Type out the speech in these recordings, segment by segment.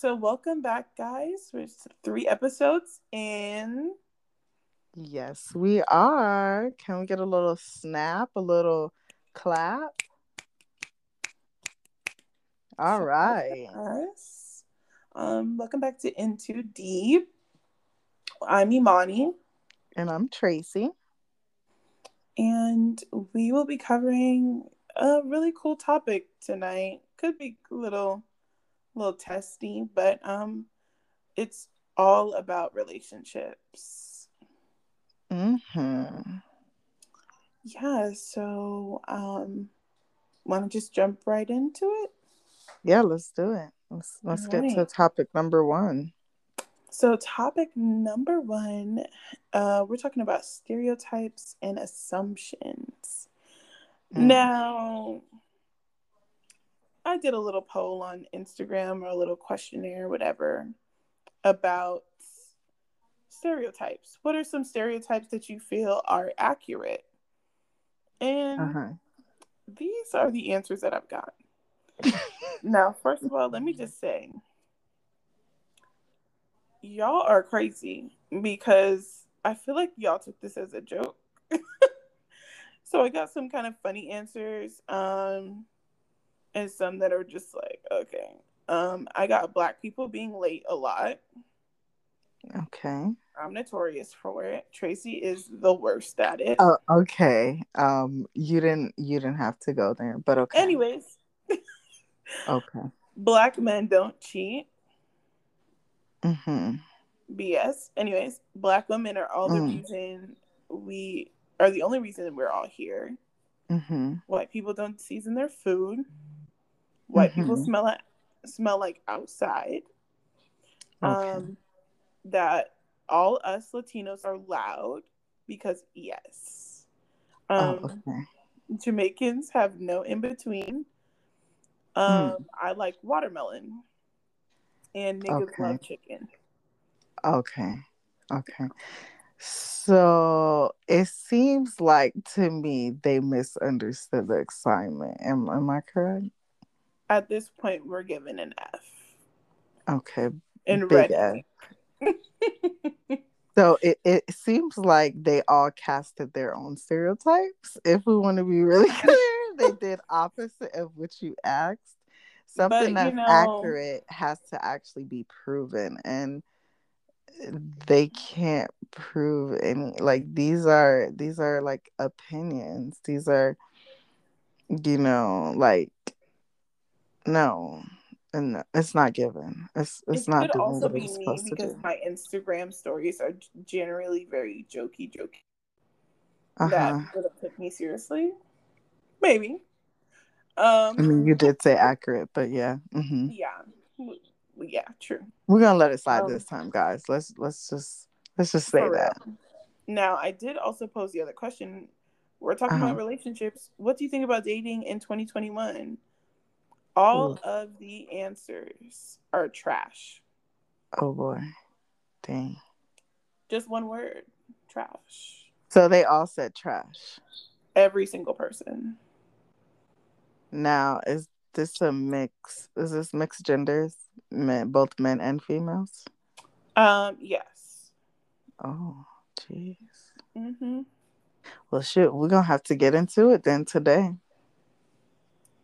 so welcome back, guys. We're three episodes in. Yes, we are. Can we get a little snap, a little clap? All right. Us. Um, welcome back to Into Deep. I'm Imani. And I'm Tracy. And we will be covering a really cool topic tonight. Could be a little little testy, but um it's all about relationships. Mm-hmm. Yeah, so um wanna just jump right into it? Yeah, let's do it. Let's let's all get right. to topic number one. So topic number one, uh, we're talking about stereotypes and assumptions. Mm. Now, I did a little poll on Instagram or a little questionnaire, whatever, about stereotypes. What are some stereotypes that you feel are accurate? And uh-huh. these are the answers that I've got. now, first of all, let me just say, y'all are crazy because I feel like y'all took this as a joke. so I got some kind of funny answers. Um, and some that are just like okay. Um i got black people being late a lot. Okay. I'm notorious for it. Tracy is the worst at it. Oh okay. Um you didn't you didn't have to go there but okay. Anyways. Okay. Black men don't cheat. Mm-hmm. Bs anyways black women are all the mm. reason we are the only reason we're all here. Mm-hmm. white people don't season their food White mm-hmm. people smell like smell like outside. Okay. Um, that all us Latinos are loud because yes. Oh, um, oh, okay. Jamaicans have no in between. Hmm. Um, mm. I like watermelon, and niggas okay. love chicken. Okay, okay. So it seems like to me they misunderstood the assignment. Am am I correct? At this point we're given an F. Okay. And ready. so it, it seems like they all casted their own stereotypes. If we want to be really clear, they did opposite of what you asked. Something but, that's know, accurate has to actually be proven and they can't prove any like these are these are like opinions. These are you know like no, and it's not given. It's it's it not could also be me because my Instagram stories are generally very jokey, jokey. Uh-huh. That would have took me seriously. Maybe. Um, I mean, you did say accurate, but yeah. Mm-hmm. Yeah. Yeah. True. We're gonna let it slide um, this time, guys. Let's let's just let's just say that. Now, I did also pose the other question. We're talking uh-huh. about relationships. What do you think about dating in 2021? All Ooh. of the answers are trash. Oh boy. Dang. Just one word. Trash. So they all said trash. Every single person. Now, is this a mix? Is this mixed genders? Men, both men and females? Um, yes. Oh, jeez. Mm-hmm. Well, shoot, we're gonna have to get into it then today.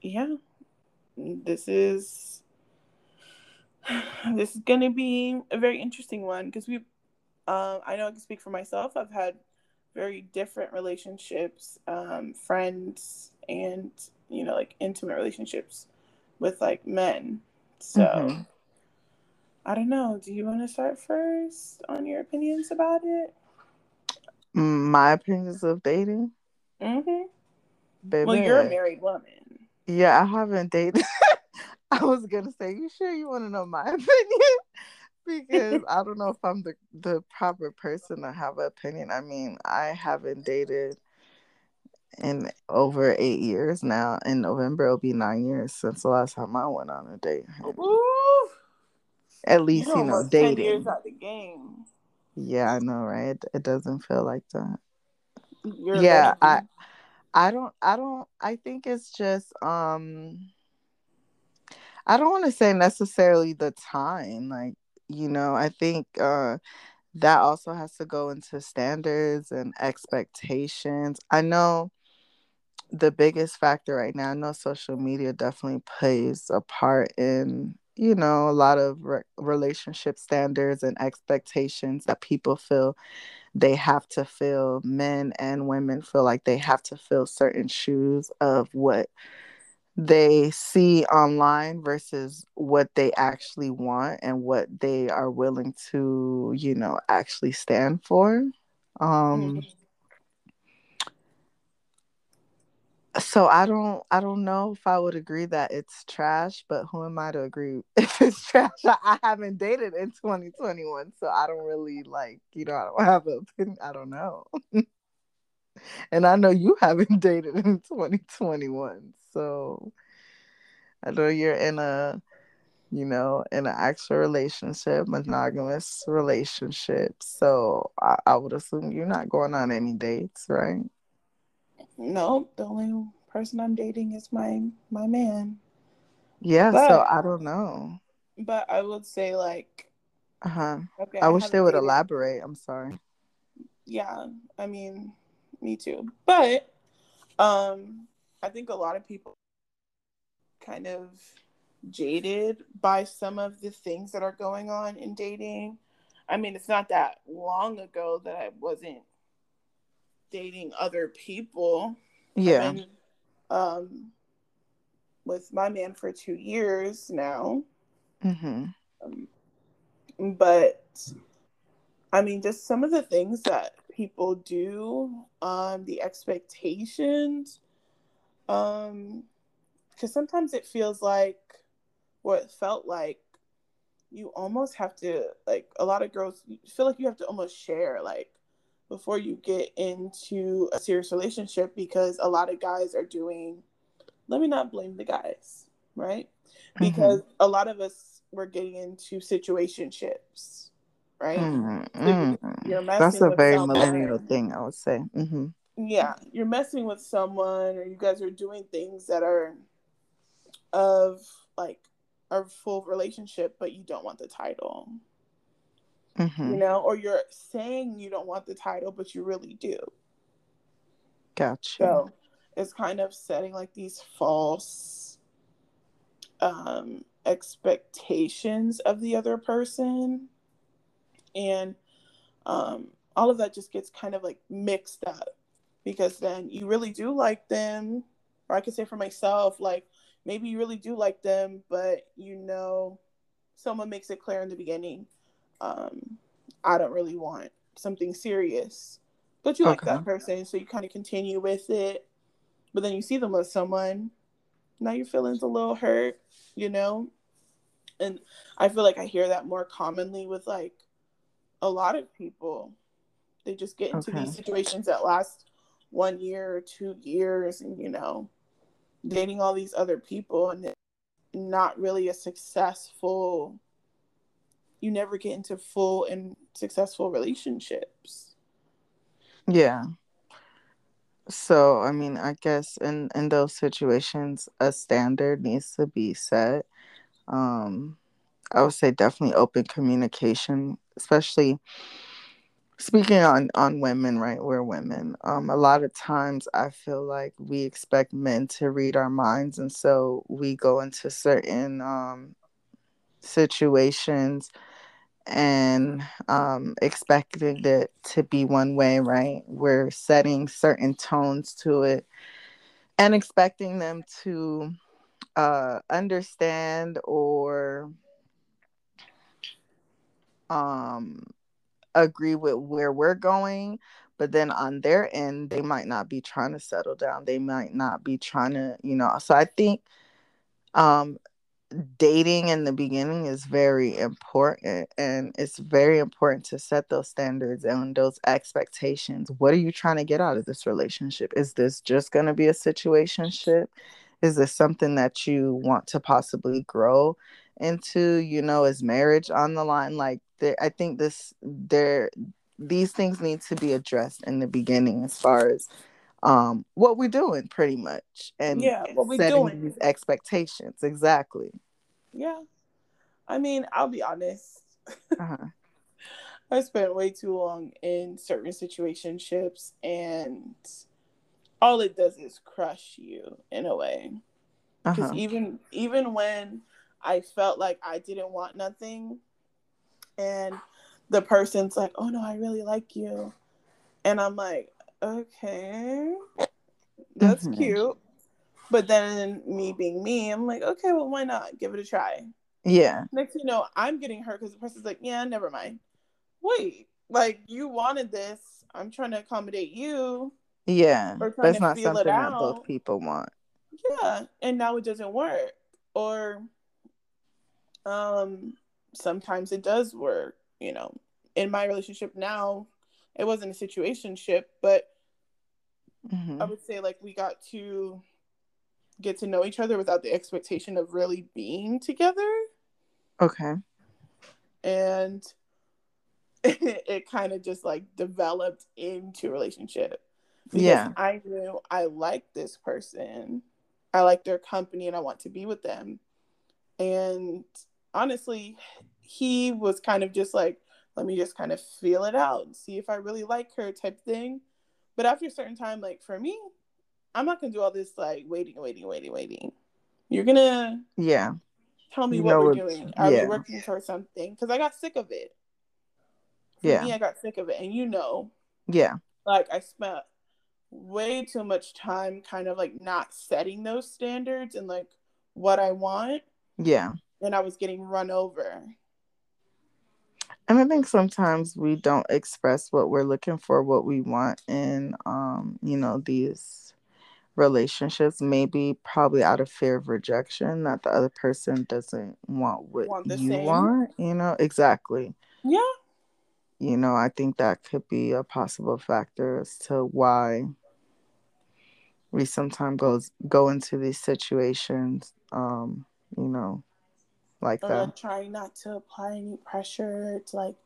Yeah this is this is going to be a very interesting one because we um, i know i can speak for myself. I've had very different relationships um, friends and you know like intimate relationships with like men. So mm-hmm. i don't know. Do you want to start first on your opinions about it? My opinions of dating? Mm-hmm. Baby. well you're a married woman yeah, I haven't dated. I was gonna say, you sure you want to know my opinion? because I don't know if I'm the the proper person to have an opinion. I mean, I haven't dated in over eight years now. In November, it'll be nine years since the last time I went on a date. Ooh. At least you, you know, dating. 10 years out the game. Yeah, I know, right? It, doesn't feel like that. You're yeah, I I don't I don't I think it's just um I don't want to say necessarily the time. Like, you know, I think uh that also has to go into standards and expectations. I know the biggest factor right now, I know social media definitely plays a part in, you know, a lot of re- relationship standards and expectations that people feel they have to fill. Men and women feel like they have to fill certain shoes of what they see online versus what they actually want and what they are willing to, you know, actually stand for. Um mm-hmm. So I don't I don't know if I would agree that it's trash, but who am I to agree if it's trash? I, haven't dated in 2021, so I don't really like, you know, I don't have an opinion. I don't know. and I know you haven't dated in 2021. So I know you're in a, you know, in an actual relationship, mm-hmm. monogamous relationship. So I, I would assume you're not going on any dates, right? No, the only person I'm dating is my my man. Yeah, but, so I don't know. But I would say like uh huh. Okay, I, I wish they would dated. elaborate. I'm sorry. Yeah, I mean, me too. But um, I think a lot of people kind of jaded by some of the things that are going on in dating. I mean, it's not that long ago that I wasn't dating other people. Yeah. Been, um, with my man for two years now. Mm-hmm. Um, but I mean, just some of the things that people do, um, the expectations, um, because sometimes it feels like what it felt like you almost have to like a lot of girls feel like you have to almost share like before you get into a serious relationship because a lot of guys are doing let me not blame the guys right mm-hmm. because mm-hmm. a lot of us were getting into situationships right mm-hmm. so that's a very someone. millennial thing i would say mm-hmm. yeah you're messing with someone or you guys are doing things that are of like a full relationship, but you don't want the title. Mm-hmm. You know, or you're saying you don't want the title, but you really do. Gotcha. So it's kind of setting like these false um, expectations of the other person. And um, all of that just gets kind of like mixed up because then you really do like them. Or I could say for myself, like, maybe you really do like them, but you know, someone makes it clear in the beginning, um, I don't really want something serious. But you okay. like that person, so you kind of continue with it. But then you see them with someone, now your feelings a little hurt, you know? And I feel like I hear that more commonly with like a lot of people. They just get into okay. these situations that last one year or two years and you know dating all these other people and not really a successful you never get into full and successful relationships. Yeah. So i mean i guess in in those situations a standard needs to be set. Um i would say definitely open communication especially speaking on on women right? We're women. Um a lot of times i feel like we expect men to read our minds and so we go into certain um situations and um expecting it to be one way right? We're setting certain tones to it and expecting them to uh understand or um agree with where we're going but then on their end they might not be trying to settle down. They might not be trying to you know so i think um dating in the beginning is very important and it's very important to set those standards and those expectations. What are you trying to get out of this relationship? Is this just going to be a situationship? Is this something that you want to possibly grow into you know is marriage on the line? Like i think this there these things need to be addressed in the beginning as far as um what we're doing pretty much and yeah what we're setting doing. these expectations exactly Yeah. I mean, I'll be honest. Uh-huh. I spent way too long in certain situationships and all it does is crush you in a way. Because uh-huh. even even when I felt like I didn't want nothing and the person's like, "Oh no, I really like you." And I'm like, "Okay. That's mm-hmm. cute." But then me being me, I'm like, "Okay, well why not? Give it a try." Yeah. Next you know, I'm getting hurt because the person's like, "Yeah, never mind." Wait, like you wanted this. I'm trying to accommodate you. Yeah. That's not something that both people want. Yeah. And now it doesn't work. Or um sometimes it does work, you know. In my relationship now, it wasn't a situation ship, but mm-hmm. I would say like we got to get to know each other without the expectation of really being together. Okay. And it, it kind of just like developed into a relationship. Because yeah. I knew I like this person. I like their company and I want to be with them. And honestly, he was kind of just like, let me just kind of feel it out and see if I really like her type thing. But after a certain time, like for me, I'm not gonna do all this like waiting, waiting, waiting, waiting. You're gonna yeah tell me you what we're doing. Are yeah. we working towards something? Because I got sick of it. For yeah. me, I got sick of it, and you know, yeah, like I spent way too much time kind of like not setting those standards and like what I want. Yeah. And I was getting run over. And I think sometimes we don't express what we're looking for, what we want in um, you know, these relationships, maybe probably out of fear of rejection, that the other person doesn't want what want you same. want, you know, exactly. Yeah. You know, I think that could be a possible factor as to why we sometimes goes go into these situations um you know like or that trying not to apply any pressure to like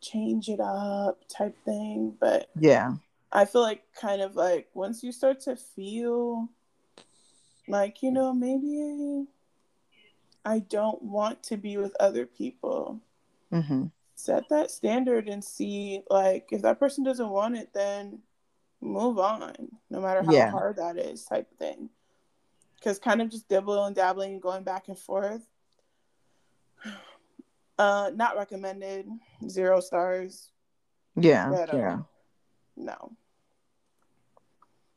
change it up type thing but yeah i feel like kind of like once you start to feel like you know maybe i don't want to be with other people mm-hmm. set that standard and see like if that person doesn't want it then move on, no matter how yeah. hard that is, type thing. Because kind of just dibbling and dabbling and going back and forth. Uh, not recommended. Zero stars. Yeah. But, uh, yeah. No.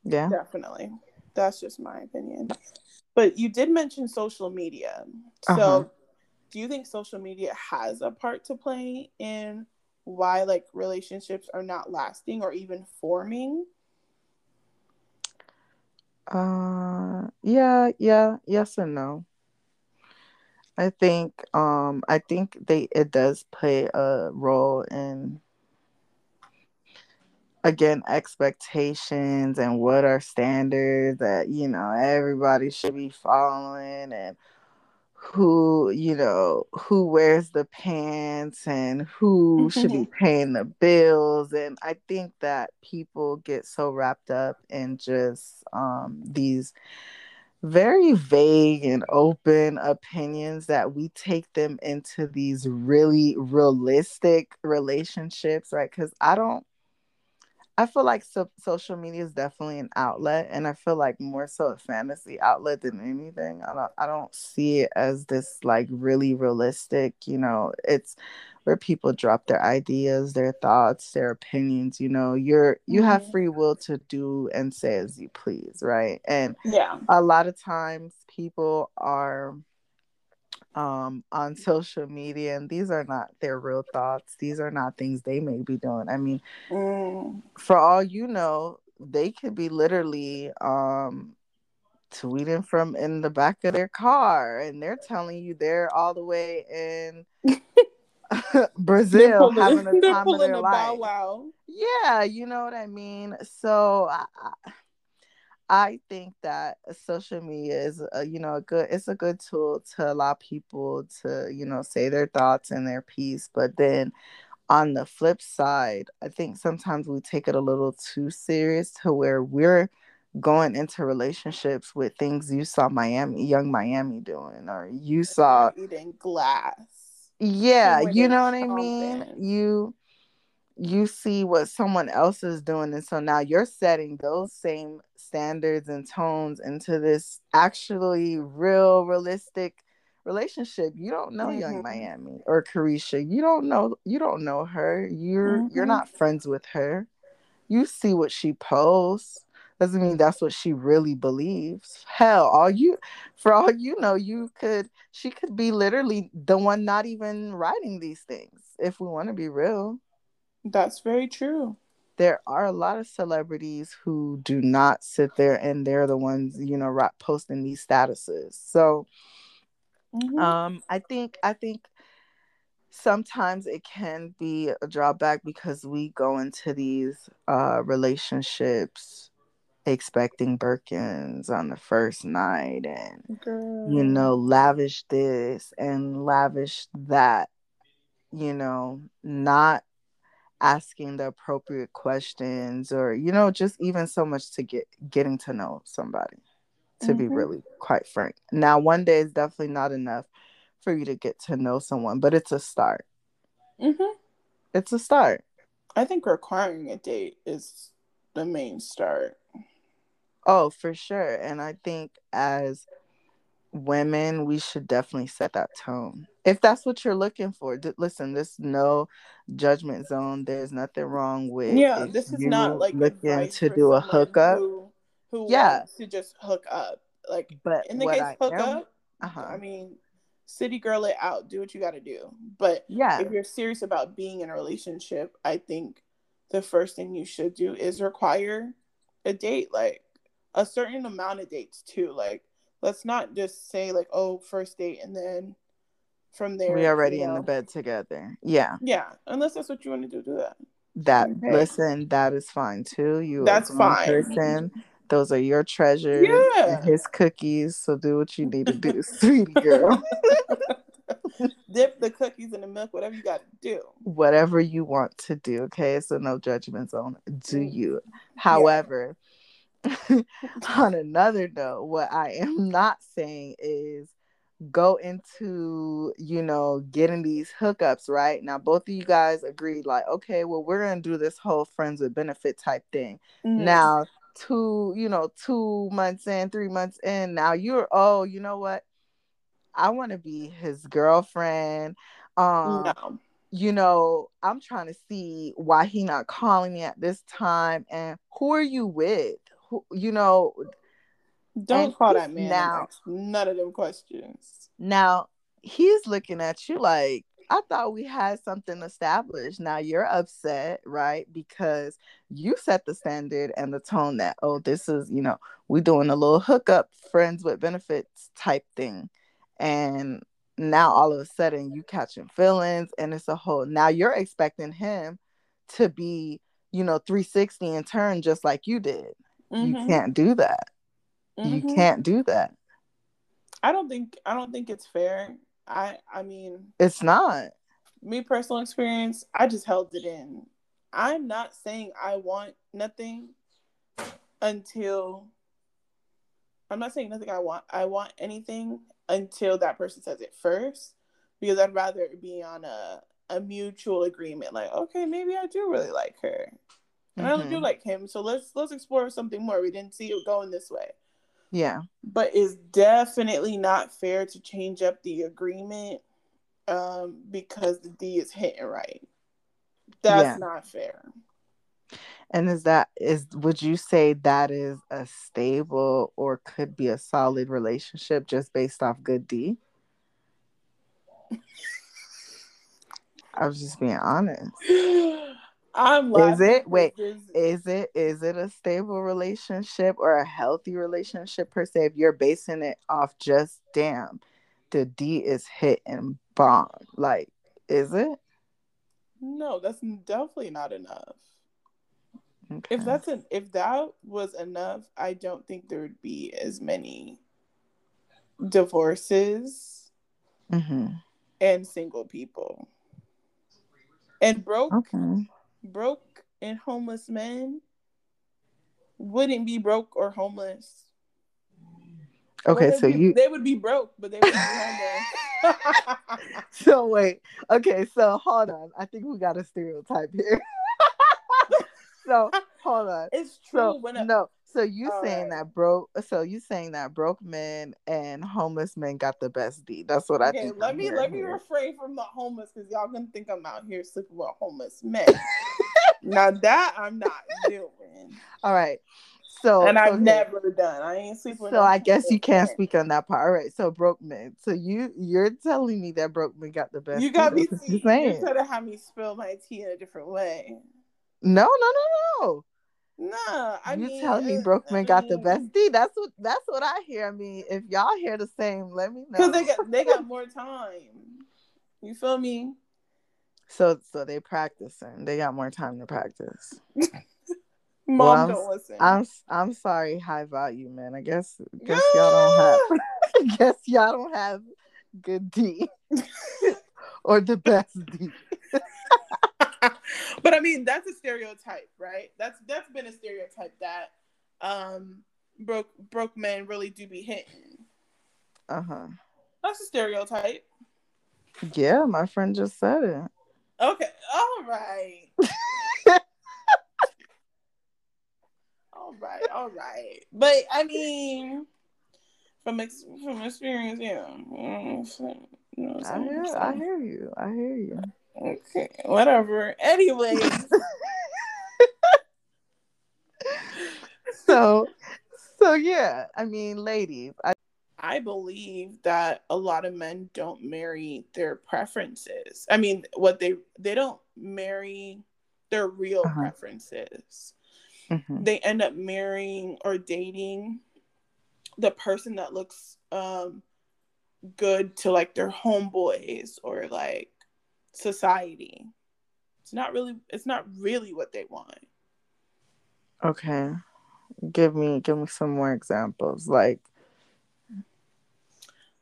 Yeah. Definitely. That's just my opinion. But you did mention social media. So, uh-huh. do you think social media has a part to play in why like relationships are not lasting or even forming? Uh, yeah, yeah, yes and no. I think, um, I think they it does play a role in again expectations and what are standards that you know everybody should be following and who you know who wears the pants and who should be paying the bills. And i think that people get so wrapped up in just um, these very vague and open opinions that we take them into these really realistic relationships right? Because i don't I feel like so- social media is definitely an outlet, and I feel like more so a fantasy outlet than anything. I don't, I don't see it as this like really realistic. You know, it's where people drop their ideas, their thoughts, their opinions. You know, you're you mm-hmm. have free will to do and say as you please, right? And yeah, a lot of times people are um, on social media, and these are not their real thoughts. These are not things they may be doing. I mean, mm. for all you know, they could be literally um, tweeting from in the back of their car, and they're telling you they're all the way in Brazil pulling, having a time of their life. Wow. Yeah, you know what I mean. So. I, I think that uh, social media is, a, you know, a good. It's a good tool to allow people to, you know, say their thoughts and their piece. But then, on the flip side, I think sometimes we take it a little too serious to where we're going into relationships with things you saw Miami, Yung Miami doing, or you saw eating glass. Yeah, you know what I mean. You you see what someone else is doing, and so now you're setting those same standards and tones into this actually real, realistic relationship. You don't know mm-hmm. Yung Miami or Caresha. You don't know. You don't know her. You're mm-hmm. you're not friends with her. You see what she posts doesn't mean that's what she really believes. Hell, all you for all you know, you could she could be literally the one not even writing these things if we want to be real. That's very true. There are a lot of celebrities who do not sit there and they're the ones, you know, posting these statuses. So mm-hmm. um I think I think sometimes it can be a drawback because we go into these uh relationships expecting Birkins on the first night and Girl. you know lavish this and lavish that you know not asking the appropriate questions or you know just even so much to get getting to know somebody to mm-hmm. be really quite frank now one day is definitely not enough for you to get to know someone but it's a start mm-hmm. it's a start i think requiring a date is the main start Oh, for sure. And I think as women, we should definitely set that tone. If that's what you're looking for, d- listen, this no judgment zone. There's nothing wrong with Yeah, this is not like looking to do a hookup. Who, who yeah. wants to just hook up. Like but in the case I hook am, up, uh-huh. I mean, city girl it out, do what you gotta do. But yeah, if you're serious about being in a relationship, I think the first thing you should do is require a date. Like a certain amount of dates too. Like, let's not just say like, oh, first date and then from there we already you know, in the bed together. Yeah. Yeah, unless that's what you want to do, do that. That okay. listen, that is fine too. You that's fine. Person. Those are your treasures. Yeah. his cookies. So do what you need to do, sweetie girl. Dip the cookies in the milk, whatever you got to do. Whatever you want to do. Okay. So no judgments on do you. However, on another note, what I am not saying is go into, you know, getting these hookups, right? Now, both of you guys agreed, like, okay, well, we're going to do this whole friends with benefit type thing. Mm-hmm. Now, two, you know, two months in, three months in, now you're, oh, you know what? I want to be his girlfriend. Um, no. You know, I'm trying to see why he not calling me at this time, and who are you with? You know, don't call that man now. None of them questions. Now he's looking at you like I thought we had something established. Now you're upset, right? Because you set the standard and the tone that, oh, this is, you know, we doing a little hookup, friends with benefits type thing. And now all of a sudden you catching feelings and it's a whole now you're expecting him to be, you know, 360 and turn just like you did. Mm-hmm. You can't do that. Mm-hmm. You can't do that. I don't think I don't think it's fair. I I mean It's not. Me personal experience, I just held it in. I'm not saying I want nothing until I'm not saying nothing I want I want anything until that person says it first because I'd rather be on a a mutual agreement like okay maybe I do really like her and mm-hmm. I do like him. So let's let's explore something more. We didn't see it going this way. Yeah. But it's definitely not fair to change up the agreement um, because the D is hitting right. That's yeah. not fair. And is that is would you say that is a stable or could be a solid relationship just based off good D? I was just being honest. I'm is it wait is it is it a stable relationship or a healthy relationship per se if you're basing it off just damn the D is hit and bomb like is it no that's definitely not enough okay. if that's an if that was enough I don't think there would be as many divorces mm-hmm. and single people and broke okay broke and homeless men wouldn't be broke or homeless. Okay, well, so be, you they would be broke, but they would be homeless. so wait, okay, so hold on. I think we got a stereotype here. so hold on. It's true. So, when a, no, so you saying right. that broke? So you saying that broke men and homeless men got the best D? That's what I okay, think. let I'm me let me here. refrain from the homeless because y'all gonna think I'm out here sleeping with homeless men. now that I'm not doing. All right. So and I've never done. I ain't sleeping. So no I guess you can't speak on that part. All right. So broke men. So you you're telling me that broke men got the best. You got me. that's See, you're you're saying. trying to have me spill my tea in a different way. No, no, no, no. Nah, I you mean, telling me uh, broke men I got the best D. That's what that's what I hear. I mean, if y'all hear the same, let me know. Because they got they got more time. You feel me? So so they practicing. They got more time to practice. Mom Well, I'm- don't listen. I'm I'm sorry, high value man. I guess guess y'all don't have. I guess y'all don't have good D or the best D. but I mean, that's a stereotype, right? That's that's been a stereotype that um broke broke men really do be hitting. Uh huh. That's a stereotype. Yeah, my friend just said it. Okay, all right. all right, all right. But I mean, from ex- from experience, yeah. You know I hear. I hear you. I hear you. Okay, whatever. Anyway, So, so yeah. I mean, ladies, I I believe that a lot of men don't marry their preferences. I mean, what they they don't marry their real Uh-huh. preferences. mhm. They end up marrying or dating the person that looks um good to like their homeboys or like society. It's not really it's not really what they want. okay. Give me, give me some more examples. Like,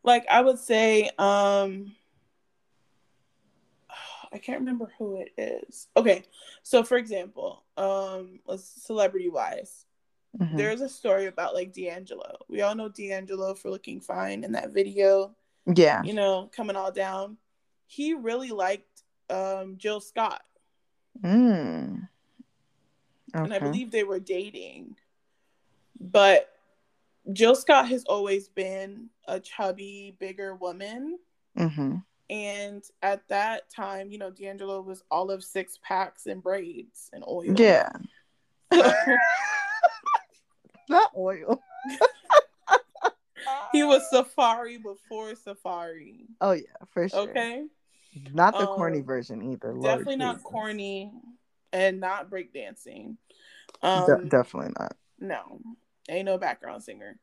like I would say, um, I can't remember who it is. Okay, so for example, um, let's celebrity wise, mhm. there's a story about like D'Angelo. We all know D'Angelo for looking fine in that video, yeah, you know, coming all down. He really liked um, Jill Scott, mm. and I believe they were dating. But Jill Scott has always been a chubby, bigger woman. hmm And at that time, you know, D'Angelo was all of six packs and braids and oil. Yeah, not oil. he was Safari before Safari. Oh yeah, for sure. Okay. Not the corny Um, version either. Lord Definitely not Jesus. corny and not breakdancing. De- Um, definitely not. no, ain't no background singer.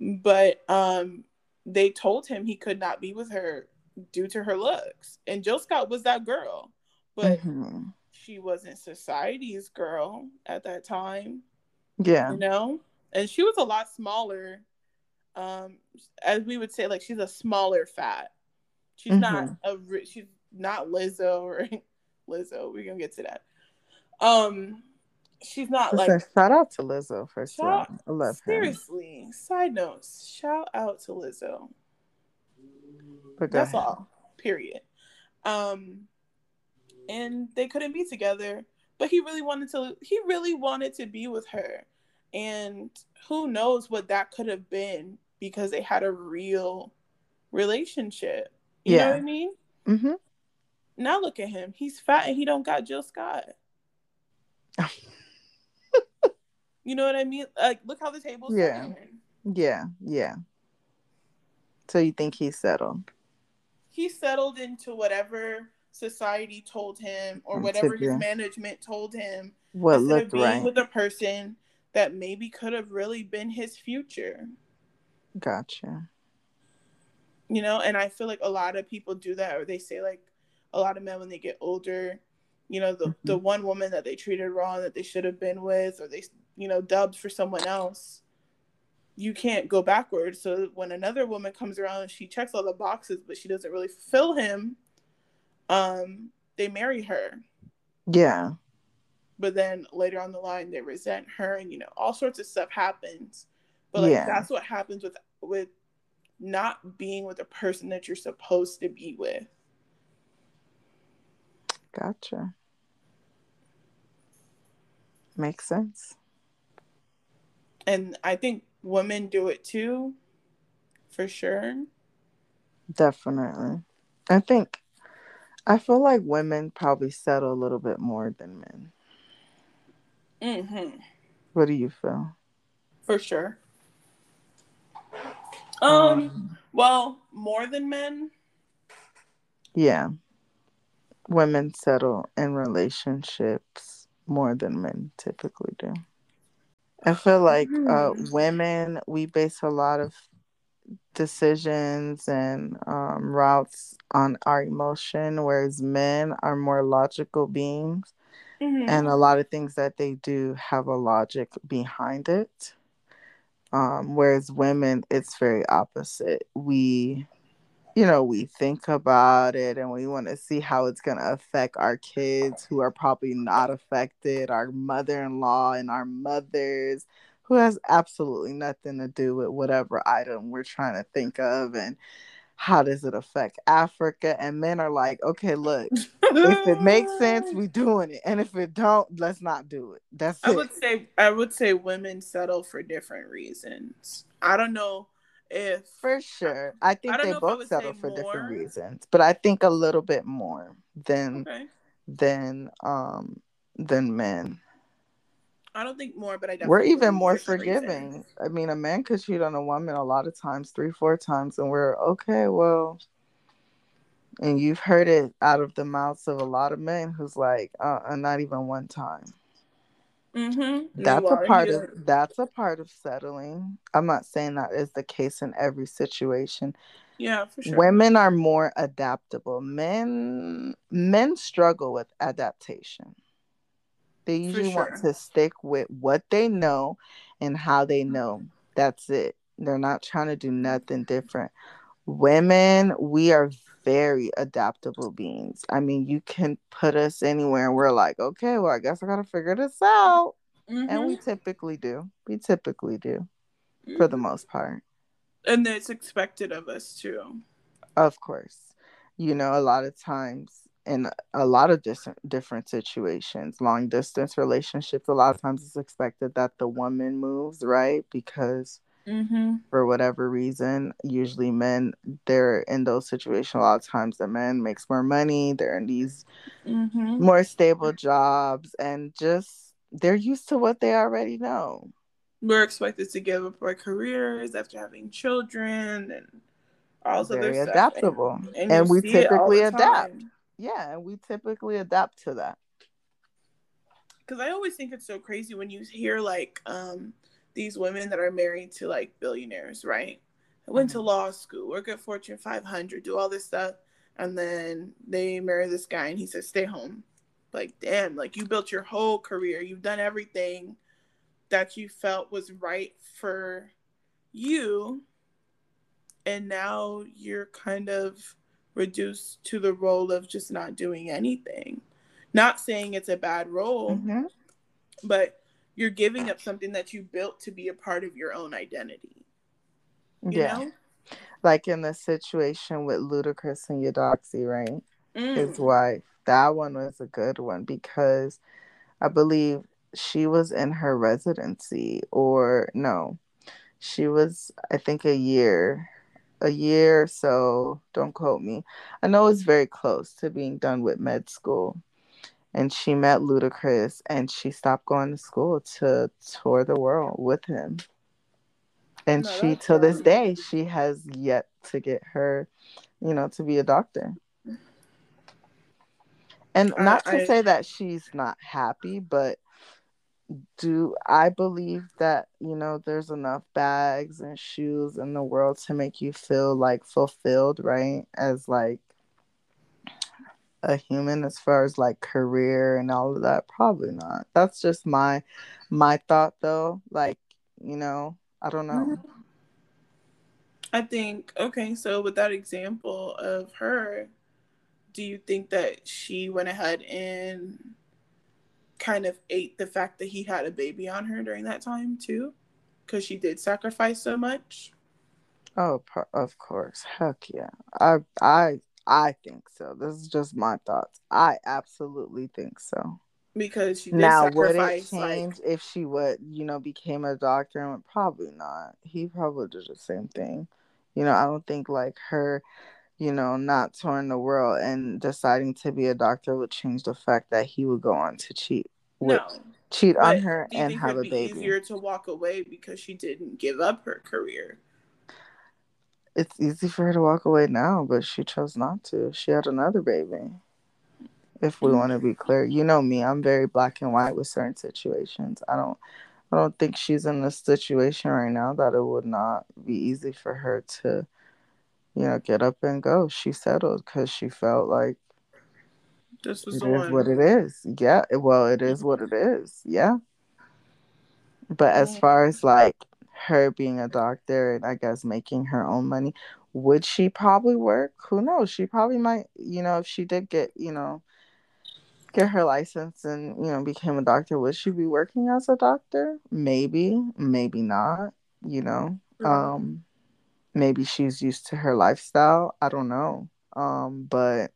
But um, they told him he could not be with her due to her looks. And Jill Scott was that girl. But Mhm. she wasn't society's girl at that time. Yeah. you know and she was a lot smaller um as we would say like she's a smaller fat she's not Mm-hmm. a she's not lizzo or lizzo we're gonna get to that um she's not like shout out to Lizzo for sure. Shout- I love her. seriously side notes shout out to lizzo But that's ahead. all period um and they couldn't be together but he really wanted to he really wanted to be with her and who knows what that could have been because they had a real relationship you know Yeah. what i mean Mm-hmm. now look at him he's fat and he don't got jill scott you know what i mean like look how the tables Yeah. Yeah. Yeah. So you think he's settled? he settled into whatever society told him or whatever his management told him What instead of looked being right? with a person that maybe could have really been his future Gotcha. you know and i feel like a lot of people do that or they say like a lot of men when they get older you know the, the Mm-hmm. one woman that they treated wrong that they should have been with or they you know dubbed for someone else you can't go backwards. So when another woman comes around and she checks all the boxes but she doesn't really fulfill him um they marry her. Yeah. but then later on the line they resent her and you know all sorts of stuff happens. But like yeah. that's what happens with with not being with a person that you're supposed to be with. Gotcha. Makes sense and i think women do it too for sure definitely i think i feel like women probably settle a little bit more than men Mm-hmm. What do you feel? For sure. Um, um, well, more than men. Yeah. Women settle in relationships more than men typically do. I feel like uh, hmm. women, we base a lot of decisions and um, routes on our emotion, whereas men are more logical beings. Mm-hmm. And a lot of things that they do have a logic behind it. Um, whereas women, it's very opposite. We, you know, we think about it and we want to see how it's going to affect our kids who are probably not affected, our mother in law and our mothers who has absolutely nothing to do with whatever item we're trying to think of. And how does it affect Africa? And men are like, okay, look, if it makes sense, we doing it. And if it don't, let's not do it. That's I it. would say I would say women settle for different reasons. I don't know if for sure. I think I they both settle for more. different reasons, but I think a little bit more than okay. than um than men. I don't think more, but I we're even more forgiving. Reasons. I mean, a man could cheat on a woman a lot of times, three, four times, and we're okay. Well, and you've heard it out of the mouths of a lot of men who's like, uh, uh not even one time. Mm-hmm. That's a part here. of that's a part of settling. I'm not saying that is the case in every situation. Yeah, for sure. Women are more adaptable. Men men struggle with adaptation. They usually sure. want to stick with what they know and how they know. That's it. They're not trying to do nothing different. Women, we are very adaptable beings. I mean, you can put us anywhere and we're like, okay, well, I guess I got to figure this out. Mm-hmm. And we mm-hmm. typically do. We typically do mm-hmm. for the mm-hmm. most part. And it's expected of us too. Of course. You know, a lot of times in a lot of different different situations long distance relationships a lot of times it's expected that the woman moves right because mm-hmm. for whatever reason usually men they're in those situations a lot of times the men makes more money they're in these mm-hmm. more stable jobs and just they're used to what they already know we're expected to give up our careers after having children and all very adaptable and, and, and we typically adapt yeah, and we typically adapt to that. Because I always think it's so crazy when you hear like um, these women that are married to like billionaires, right? I went mm-hmm. to law school, work at Fortune 500, do all this stuff, and then they marry this guy, and he says, "Stay home." Like, damn, like you built your whole career, you've done everything that you felt was right for you, and now you're kind of reduced to the role of just not doing anything. Not saying it's a bad role, mm-hmm. but you're giving up something that you built to be a part of your own identity. You yeah. Know? Like in the situation with Ludacris and Eudoxie, right? Mm. His wife. That one was a good one because I believe she was in her residency or no, she was, I think, a year a year or so. Don't quote me. I know it's very close to being done with med school. And she met Ludacris and she stopped going to school to tour the world with him. And no, she, till this day, she has yet to get her, you know, to be a doctor. And not to I, say that she's not happy, but do I believe that you know there's enough bags and shoes in the world to make you feel like fulfilled, right? As like a human as far as like career and all of that probably not that's just my my thought though like you know i don't know mm-hmm. i think okay so with that example of her do you think that she went ahead and kind of ate the fact that he had a baby on her during that time too, because she did sacrifice so much. Oh, of course, heck yeah. I I I think so. This is just my thoughts. I absolutely think so. Because she now would it change like... if she would, you know, became a doctor? And probably not. He probably did the same thing. You know, I don't think like her, you know, not touring the world and deciding to be a doctor would change the fact that he would go on to cheat. no. Cheat on her and have a baby. Easier to walk away because she didn't give up her career it's easy for her to walk away now, but she chose not to. She had another baby. If we mm. want to be clear, you know me, I'm very black and white with certain situations. I don't I don't think she's in a situation right now that it would not be easy for her to, you know, get up and go. She settled because she felt like this was it is what it is. Yeah, well, it is what it is. Yeah. But as far as like her being a doctor and I guess making her own money, would she probably work? Who knows? She probably might, you know, if she did get, you know, get her license and, you know, became a doctor, would she be working as a doctor? Maybe, maybe not, you know. Um maybe she's used to her lifestyle. I don't know. Um, but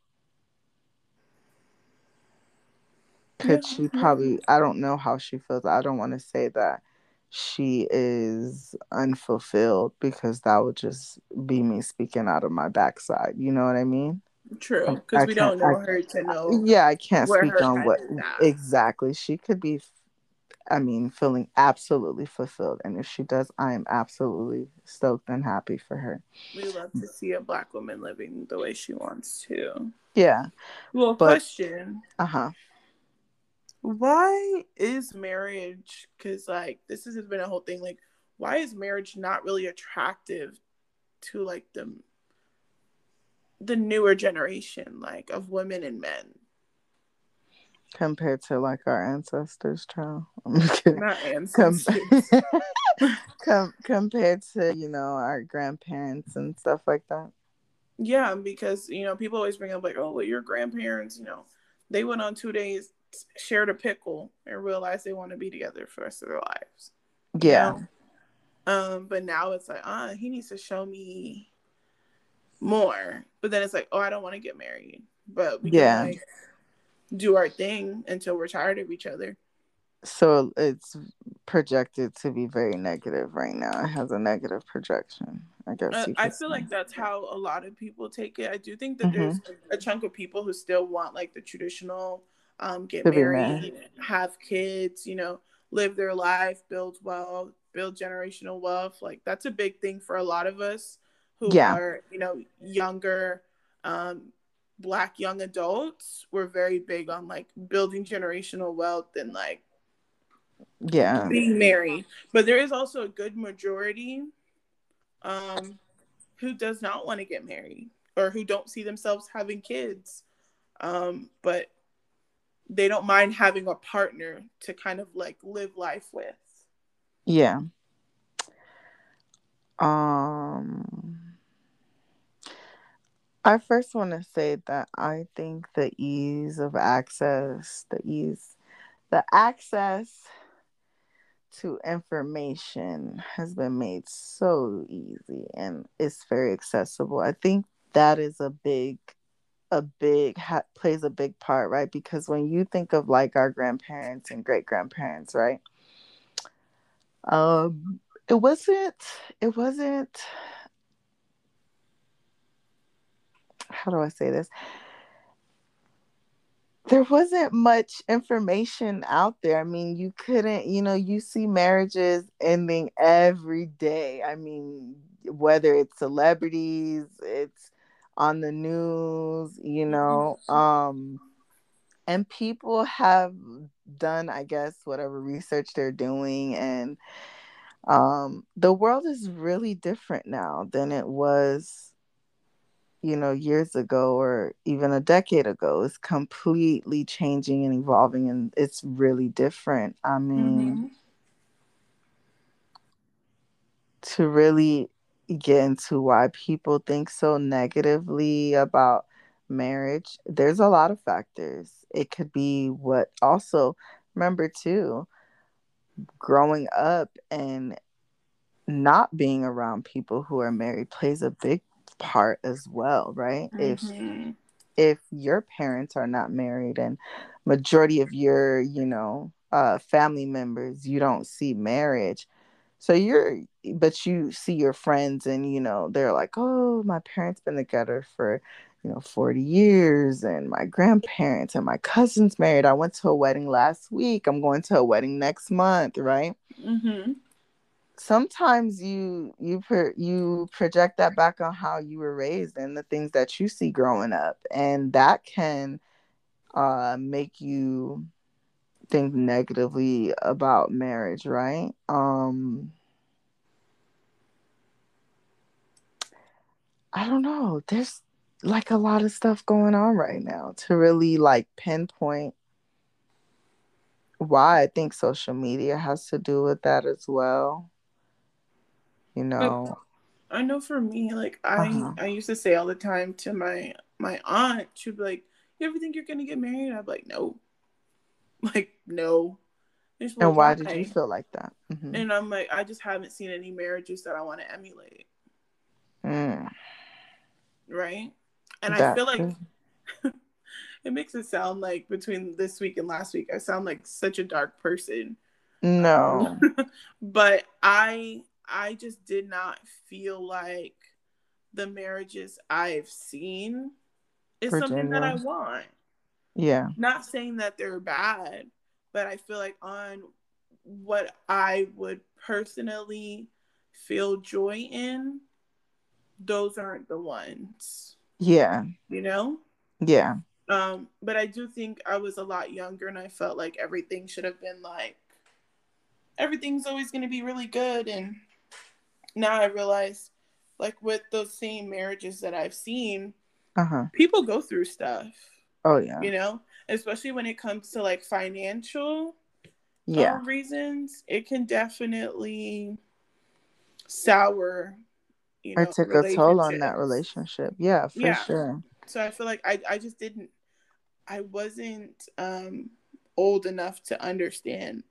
could yeah. she probably I don't know how she feels. I don't want to say that she is unfulfilled because that would just be me speaking out of my backside. You know what I mean? True, because we don't know I, her to know. Yeah, I can't speak on what exactly she could be. I mean, feeling absolutely fulfilled, and if she does, I am absolutely stoked and happy for her. We love to see a black woman living the way she wants to. Yeah. Well, but, question. Uh huh why is marriage because like this has been a whole thing like why is marriage not really attractive to like the the newer generation like of women and men? Compared to like our ancestors child. Not ancestors. Com- com- compared to you know our grandparents and stuff like that. Yeah because you know people always bring up like oh well your grandparents you know they went on two days shared a pickle and realized they want to be together for the rest of their lives. Yeah. You know? Um, but now it's like, ah, uh, he needs to show me more. But then it's like, oh, I don't want to get married. But we yeah. can like do our thing until we're tired of each other. So it's projected to be very negative right now. It has a negative projection. I guess. Uh, I feel say. like that's how a lot of people take it. I do think that mm-hmm. there's a chunk of people who still want like the traditional um, get married, have kids, you know, live their life, build wealth, build generational wealth. Like that's a big thing for a lot of us who yeah. are, you know, younger, um, black young adults. We're very big on like building generational wealth and like yeah being married. But there is also a good majority um who does not want to get married or who don't see themselves having kids. Um, but they don't mind having a partner to kind of like live life with. Yeah. Um I first want to say that I think the ease of access, the ease the access to information has been made so easy and it's very accessible. I think that is a big a big ha- plays a big part right because when you think of like our grandparents and great grandparents right um it wasn't it wasn't how do i say this there wasn't much information out there. I mean, you couldn't, you know, you see marriages ending every day. I mean, whether it's celebrities, it's on the news, you know. Um and people have done, I guess, whatever research they're doing and um the world is really different now than it was you know years ago or even a decade ago it's completely changing and evolving and it's really different i mean mm-hmm. to really get into why people think so negatively about marriage, there's a lot of factors. It could be what also remember too, growing up and not being around people who are married plays a big part as well, right? Mm-hmm. If if your parents are not married and majority of your, you know, uh, family members you don't see marriage, so you're but you see your friends and you know they're like, oh, my parents been together for you know 40 years and my grandparents and my cousins married. I went to a wedding last week. I'm going to a wedding next month right? Mm-hmm. Sometimes you you per, you project that back on how you were raised and the things that you see growing up and that can uh make you think negatively about marriage right? Um i don't know. There's like a lot of stuff going on right now to really like pinpoint why i think social media has to do with that as well you know? I know for me like i uh-huh. i used to say all the time to my my aunt she'd be like you ever think you're gonna get married? I'd be like no like no and why, why did you feel like that mm-hmm. and i'm like i just haven't seen any marriages that i want to emulate mm. right and that, i feel like it makes it sound like between this week and last week i sound like such a dark person no but i I just did not feel like the marriages I've seen is Virginia. something that I want. Yeah. Not saying that they're bad, but I feel like on what I would personally feel joy in, those aren't the ones. Yeah. You know? Yeah. Um, but I do think I was a lot younger and I felt like everything should have been like everything's always gonna be really good and now I realize, like with those same marriages that I've seen, uh-huh. people go through stuff. Oh yeah, you know, especially when it comes to like financial, yeah, um, reasons, it can definitely sour. You know, or took a toll on that relationship. Yeah, for yeah. sure. So I feel like I I just didn't, I wasn't um old enough to understand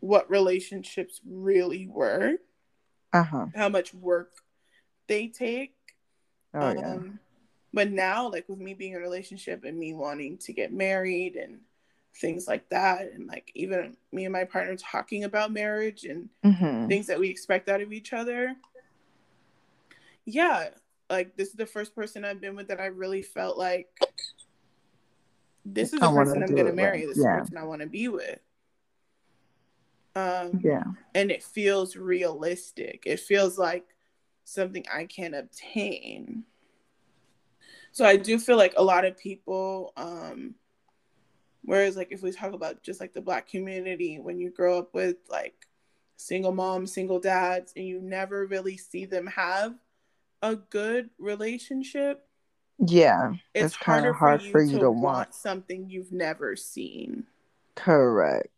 what relationships really were uh-huh. how much work they take. Oh, um, yeah. But now, like with me being in a relationship and me wanting to get married and things like that, and like even me and my partner talking about marriage and mm-hmm. things that we expect out of each other. Yeah, like this is the first person I've been with that I really felt like this is the person I'm going to marry. This yeah. person I want to be with. Um, yeah. And it feels realistic. It feels like something I can obtain. So I do feel like a lot of people, um, whereas like if we talk about just like the black community, when you grow up with like single moms, single dads, and you never really see them have a good relationship. Yeah. It's, it's kind of hard for you, for you to, to want. want something you've never seen. Correct.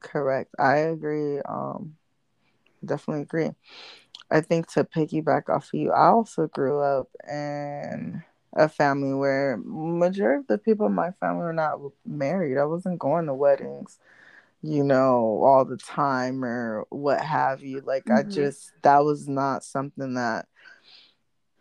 Correct. I agree. Um, definitely agree. I think to piggyback off of you, I also grew up in a family where majority of the people in my family were not married. I wasn't going to weddings, you know, all the time or what have you. Like mm-hmm. I just that was not something that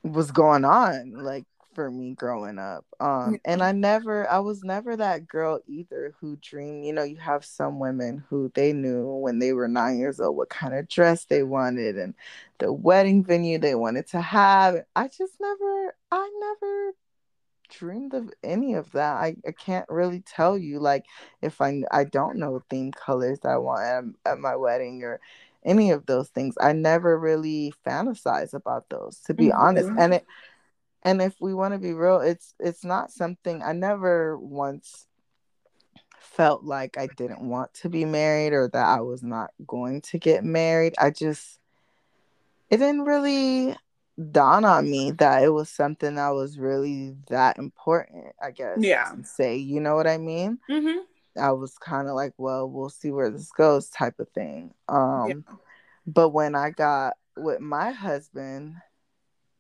was going on. Like for me growing up. Um, and I never, I was never that girl either who dreamed. You know, you have some women who they knew when they were nine years old what kind of dress they wanted and the wedding venue they wanted to have. I just never, I never dreamed of any of that. I, I can't really tell you like if I I don't know theme colors that I want at, at my wedding or any of those things. I never really fantasize about those to be mm-hmm. honest. And it and if we want to be real it's it's not something i never once felt like i didn't want to be married or that i was not going to get married i just it didn't really dawn on me that it was something that was really that important i guess yeah say you know what i mean mm-hmm. i was kind of like well we'll see where this goes type of thing um yeah. but when i got with my husband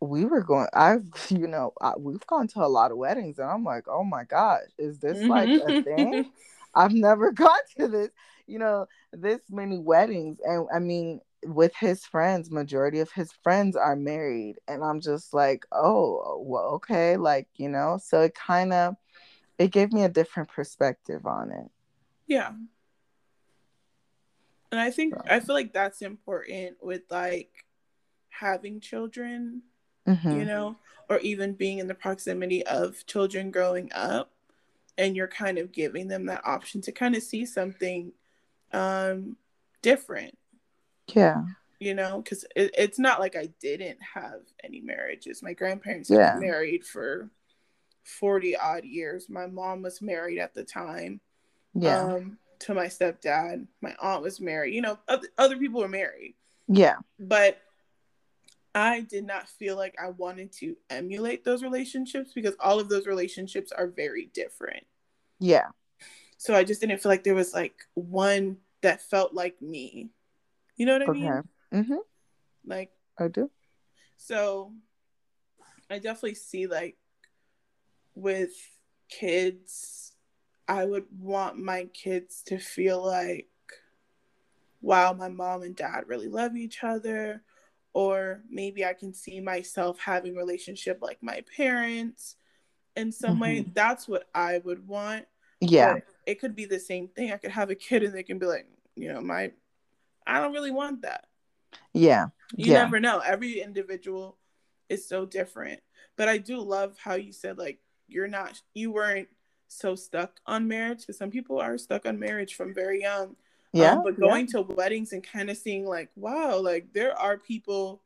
we were going i've you know I, we've gone to a lot of weddings and i'm like oh my gosh is this like a thing mm-hmm. I've never gone to this, you know, this many weddings. And I mean, with his friends, majority of his friends are married. And I'm just like, oh, well, okay. Like, you know, so it kind of it gave me a different perspective on it. Yeah. And I think so. I feel like that's important with like having children, mm-hmm. you know, or even being in the proximity of children growing up and you're kind of giving them that option to kind of see something um different. Yeah. You know, because it, it's not like I didn't have any marriages. My grandparents yeah. got married for 40 odd years. My mom was married at the time. Yeah. Um, to my stepdad. My aunt was married. You know, other, other people were married. Yeah. But I did not feel like I wanted to emulate those relationships because all of those relationships are very different. Yeah. So I just didn't feel like there was like one that felt like me. You know what I okay. mean? Mm-hmm. Like I do. So I definitely see like with kids, I would want my kids to feel like, wow, my mom and dad really love each other. Or maybe I can see myself having relationship like my parents in some mm-hmm. way. That's what I would want. Yeah. But it could be the same thing. I could have a kid and they can be like, you know, my I don't really want that. Yeah. You yeah. never know. Every individual is so different. But I do love how you said like you're not you weren't so stuck on marriage because some people are stuck on marriage from very young yeah um, but going yeah. to weddings and kind of seeing like wow like there are people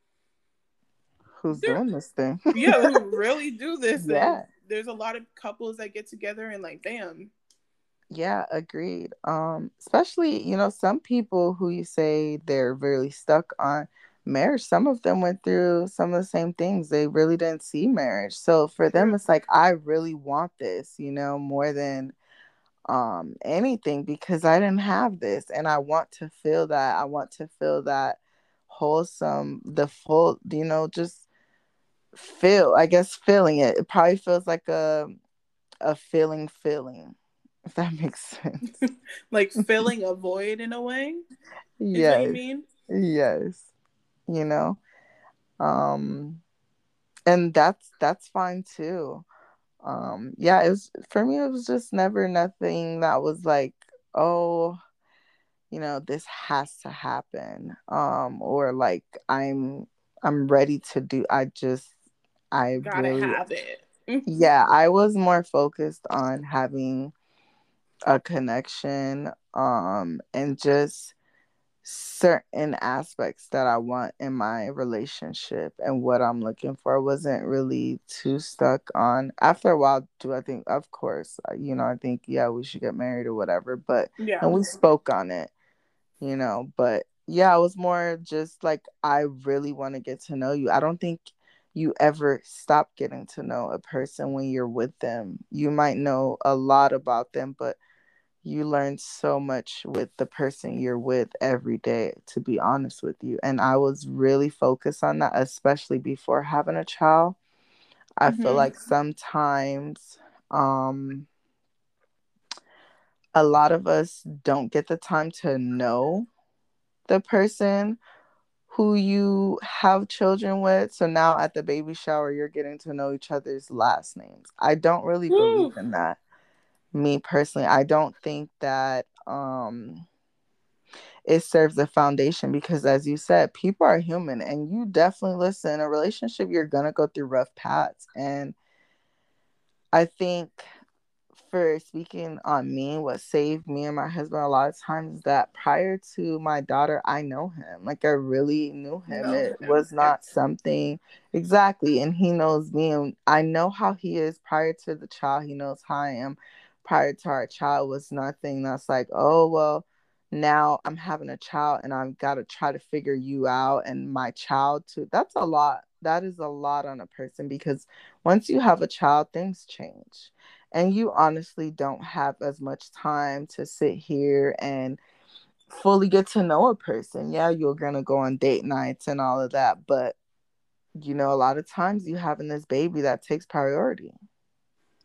who's doing this thing? Yeah who really do this yeah. there's a lot of couples that get together and like bam. Yeah agreed. Um especially you know some people who you say they're really stuck on marriage some of them went through some of the same things. They really didn't see marriage. So for them it's like i really want this you know more than um anything because i didn't have this and i want to feel that i want to feel that wholesome the full you know just feel i guess feeling it. It probably feels like a a feeling feeling if that makes sense. Like filling a void in a way? Yeah you mean? Yes you know? Um and that's that's fine too um yeah it was for me it was just never nothing that was like oh you know this has to happen um or like i'm i'm ready to do i just i gotta really, have it. Yeah i was more focused on having a connection um and just certain aspects that I want in my relationship and what I'm looking for. I wasn't really too stuck on. After a while, do I think, of course, uh, you know, I think, yeah, we should get married or whatever. But, yeah. and we spoke on it, you know, but yeah, it was more just like, I really want to get to know you. I don't think you ever stop getting to know a person when you're with them. You might know a lot about them, but you learn so much with the person you're with every day to be honest with you and i was really focused on that especially before having a child. I mm-hmm. feel like sometimes um a lot of us don't get the time to know the person who you have children with so now at the baby shower you're getting to know each other's last names. I don't really believe in that me personally i don't think that um it serves a foundation because as you said people are human and you definitely listen a relationship you're gonna go through rough paths and i think for speaking on me, what saved me and my husband a lot of times that prior to my daughter, I know him. Like I really knew him. It was not something exactly, and he knows me, and I know how he is prior to the child. He knows how I am prior to our child was nothing that's like, oh, well, now I'm having a child and I've got to try to figure you out and my child too. That's a lot. That is a lot on a person because once you have a child, things change. And you honestly don't have as much time to sit here and fully get to know a person. Yeah, you're going to go on date nights and all of that. But, you know, a lot of times you having this baby that takes priority.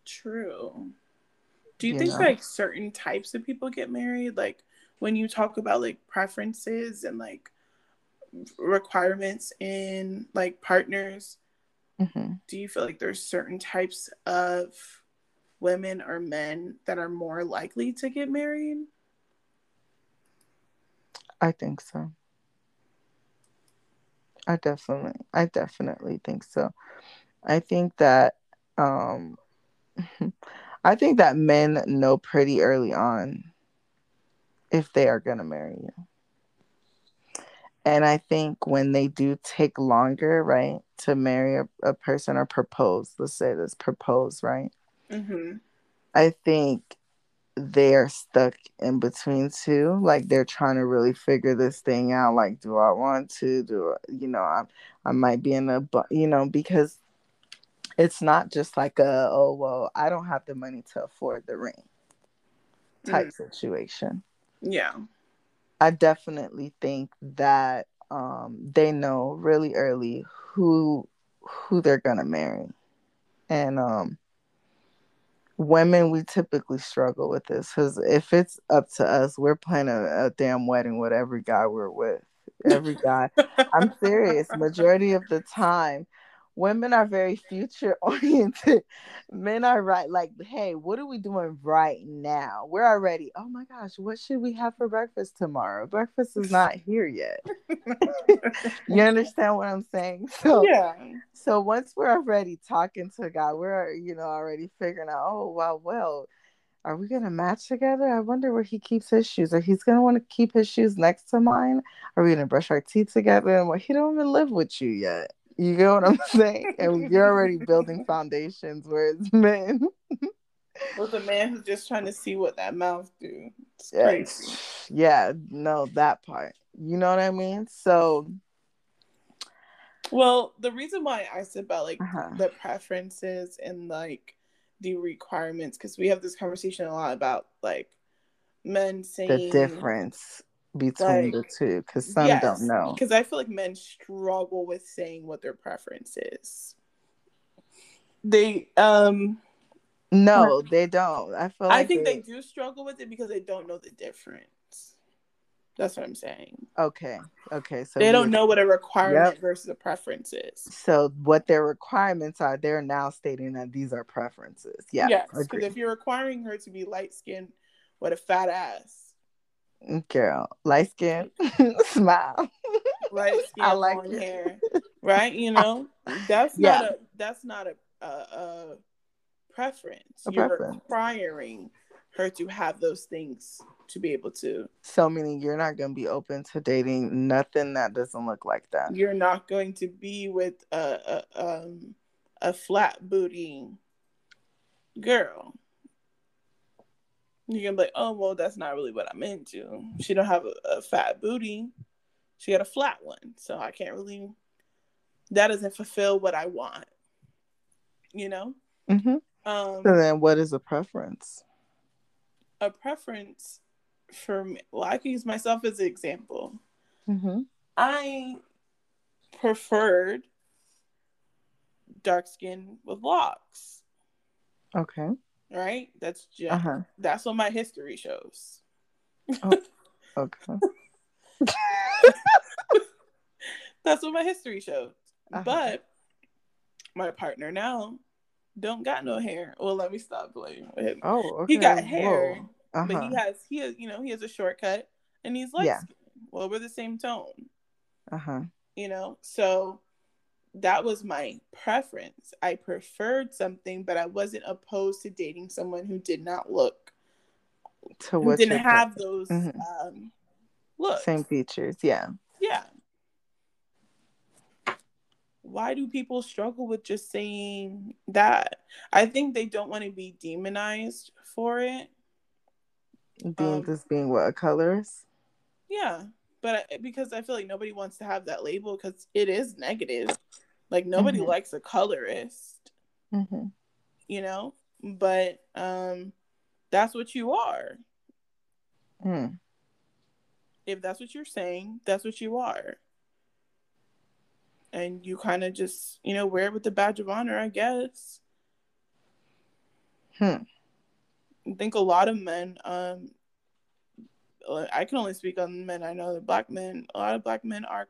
True. Do you, you think know? like certain types of people get married? Like when you talk about like certain types of people get married, like when you talk about like preferences and like requirements in like partners, mm-hmm. do you feel like there's certain types of women or men that are more likely to get married? I think so. I definitely I definitely think so. I think that um I think that men know pretty early on if they are going to marry you. And I think when they do take longer, right, to marry a, a person or propose, let's say this propose, right? Mm-hmm. I think they're stuck in between two. Like they're trying to really figure this thing out. Like, do I want to? Do I, you know? I I might be in a, you know, because it's not just like a oh well i don't have the money to afford the ring type mm. situation. Yeah. I definitely think that um they know really early who who they're gonna marry. And um women we typically struggle with this because if it's up to us we're planning a, a damn wedding with every guy we're with. Every guy. I'm serious. Majority of the time women are very future oriented. Men are right, like, hey, what are we doing right now? We're already, oh my gosh, what should we have for breakfast tomorrow? Breakfast is not here yet. you understand what I'm saying? So yeah. So once we're already talking to God, we're you know already figuring out, oh wow, well, are we gonna match together? I wonder where he keeps his shoes. Or he's gonna want to keep his shoes next to mine. Are we gonna brush our teeth together? And what he don't even live with you yet. You get what I'm saying? and you're already building foundations where it's men. With a man who's just trying to see what that mouth do. It's yeah, crazy. Yeah, no, that part. You know what I mean? So well, the reason why I said about like uh-huh. the preferences and like the requirements, because we have this conversation a lot about like men saying the difference between like, the two because some yes, don't know. Because I feel like men struggle with saying what their preference is. They um no, they don't. I feel like I think they, they do struggle with it because they don't know the difference. That's what I'm saying. Okay. Okay. So they don't know what a requirement yep. versus a preference is. So what their requirements are, they're now stating that these are preferences. Yeah. Yes. Because if you're requiring her to be light skinned with a fat ass, Girl, light skin, smile. Light skin, I like long hair. Right? You know, that's yeah. not a that's not a, a, a preference. A You're preference. requiring her to have those things to be able to. So meaning you're not gonna be open to dating nothing that doesn't look like that. You're not going to be with a a, um, a flat booty girl you can be like, oh well, that's not really what I'm into. She don't have a, a fat booty. She got a flat one, so I can't really. That doesn't fulfill what I want. You know. Mm-hmm. Um, so then, what is a preference? A preference for me. Well, I can use myself as an example. Mm-hmm. I preferred dark skin with locks. Okay right? That's just uh-huh. that's what my history shows. Oh, okay. that's what my history shows. Uh-huh. But my partner now don't got no hair. Well, let me stop playing with him. Oh, okay. He got hair, uh-huh. but he uh-huh. has he has you know he has a shortcut and he's like, yeah. well, we're the same tone. Uh huh. You know, so that was my preference. I preferred something, but I wasn't opposed to dating someone who did not look to who didn't have those mm-hmm. um, looks. Same features, yeah. Yeah. Why do people struggle with just saying that? I think they don't want to be demonized for it. Being um, this being what a colorist? Yeah but because I feel like nobody wants to have that label because it is negative. Like nobody mm-hmm. likes a colorist, mm-hmm. you know. But um, that's what you are. Mm. If that's what you're saying, that's what you are. And you kind of just, you know, wear it with the badge of honor, I guess. Hmm. I think a lot of men, um, I can only speak on men. I know that black men, a lot of black men are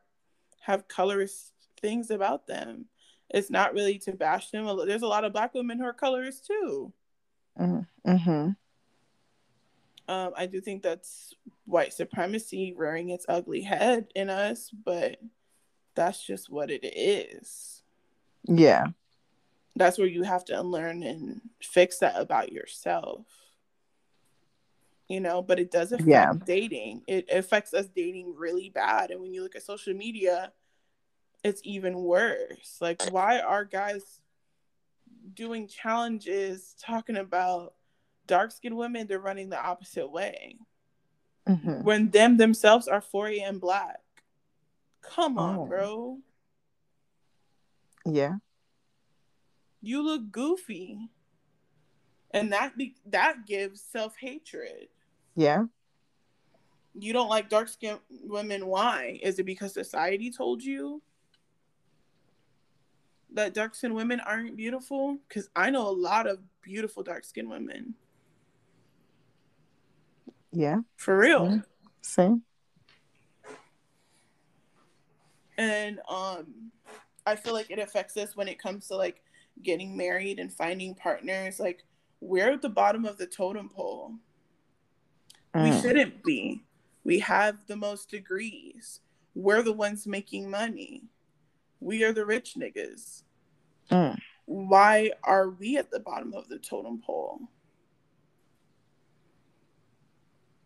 have colorist things about them. It's not really to bash them. There's a lot of black women who are colorist too. Mm-hmm. Um, I do think that's white supremacy rearing its ugly head in us, but that's just what it is. Yeah. That's where you have to unlearn and fix that about yourself. You know, but it does affect yeah. dating. It affects us dating really bad. And when you look at social media, it's even worse. Like, why are guys doing challenges talking about dark skinned women, they're running the opposite way. Mm-hmm. When them themselves are 4 a.m. black. Come on, oh. bro. Yeah. You look goofy. And that be- that gives self-hatred. Yeah. You don't like dark skinned women. Why? Is it because society told you? that dark skinned women aren't beautiful? Because I know a lot of beautiful dark skinned women. Yeah. For real. Same. And um I feel like it affects us when it comes to like getting married and finding partners. Like we're at the bottom of the totem pole. Mm. We shouldn't be. We have the most degrees. We're the ones making money. We are the rich niggas. Mm. Why are we at the bottom of the totem pole?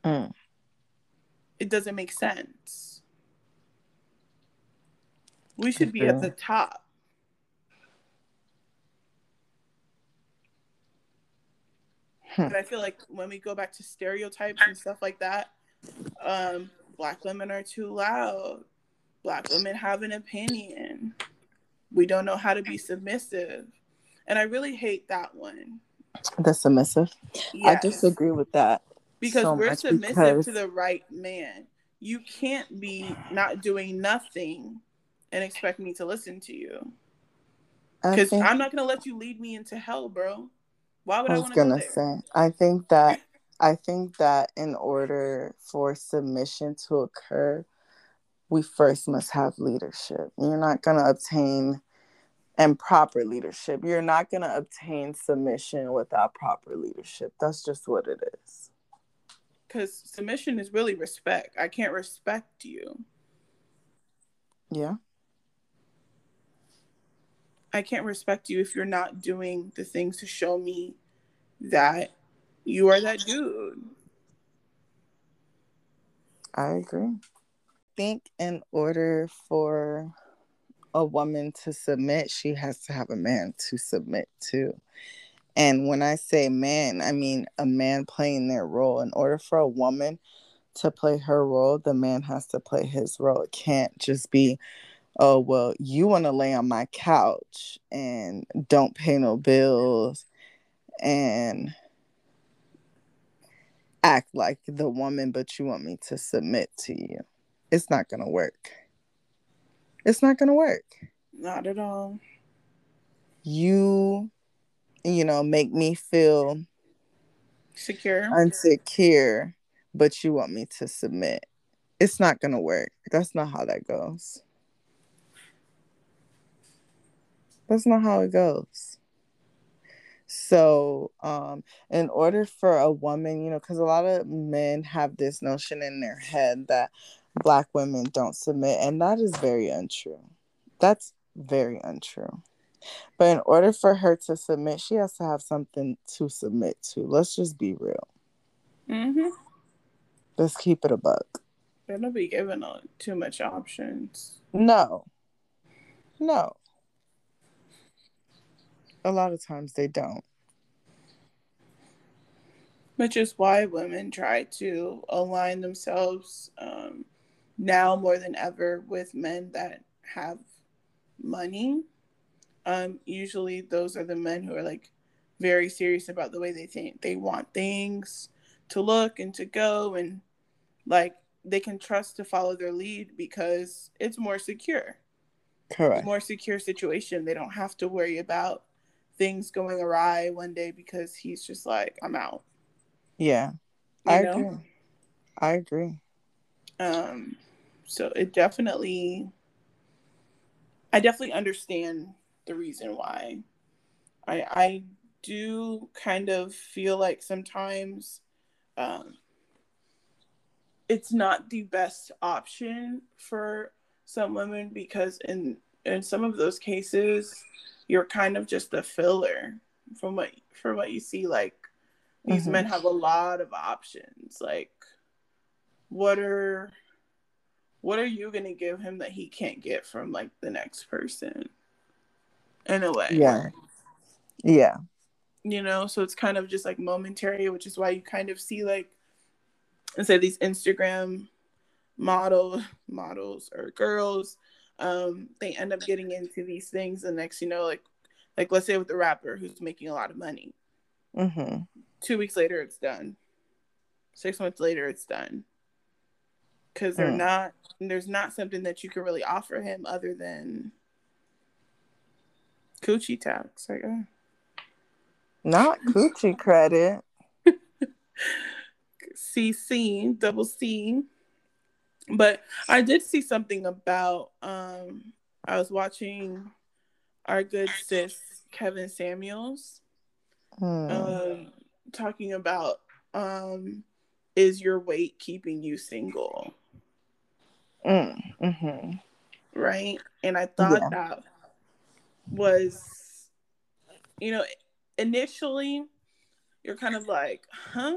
Mm. It doesn't make sense. We should be at the top. Hmm. But I feel like when we go back to stereotypes and stuff like that, um, black women are too loud. Black women have an opinion. We don't know how to be submissive. And I really hate that one. The submissive? Yes. I disagree with that because so we're submissive because... to the right man. You can't be not doing nothing and expect me to listen to you. Because think... I'm not gonna let you lead me into hell, bro. Why would I, I was gonna go say? I think that I think that in order for submission to occur, we first must have leadership. You're not gonna obtain and proper leadership. You're not gonna obtain submission without proper leadership. That's just what it is because submission is really respect. I can't respect you. Yeah. I can't respect you if you're not doing the things to show me that you are that dude. I agree. I think in order for a woman to submit, she has to have a man to submit to. And when I say man, I mean a man playing their role. In order for a woman to play her role, the man has to play his role. It can't just be, oh, well, you want to lay on my couch and don't pay no bills and act like the woman, but you want me to submit to you. It's not going to work. It's not going to work. Not at all. You you know, make me feel secure, unsecure, but you want me to submit. It's not going to work. That's not how that goes. That's not how it goes. So, um, in order for a woman, you know, because a lot of men have this notion in their head that black women don't submit, and that is very untrue. That's very untrue. But in order for her to submit, she has to have something to submit to. Let's just be real. Mm-hmm. Let's keep it a buck. They don't be giving too much options. No. No. A lot of times they don't. Which is why women try to align themselves um, now more than ever with men that have money um, usually those are the men who are like very serious about the way they think. They want things to look and to go and like they can trust to follow their lead because it's more secure. Correct. more secure situation. They don't have to worry about things going awry one day because he's just like, I'm out. Yeah. I know? agree. I agree. Um so it definitely I definitely understand the reason why. I I do kind of feel like sometimes um it's not the best option for some women because in in some of those cases you're kind of just a filler from what from what you see like these mm-hmm. men have a lot of options like what are what are you going to give him that he can't get from like the next person? In a way. Yeah. Yeah. You know so it's kind of just like momentary which is why you kind of see like and say these instagram model models or girls um they end up getting into these things and next you know like like let's say with the rapper who's making a lot of money. Mm-hmm. two weeks later it's done. Six months later it's done. Because they're mm. not there's not something that you can really offer him other than coochie tax like not coochie credit. Cc double c but I did see something about um I was watching our good sis Kevin Samuels hmm. um talking about um is your weight keeping you single? Mm, mm-hmm. Right? And I thought yeah. that was you know initially you're kind of like, huh?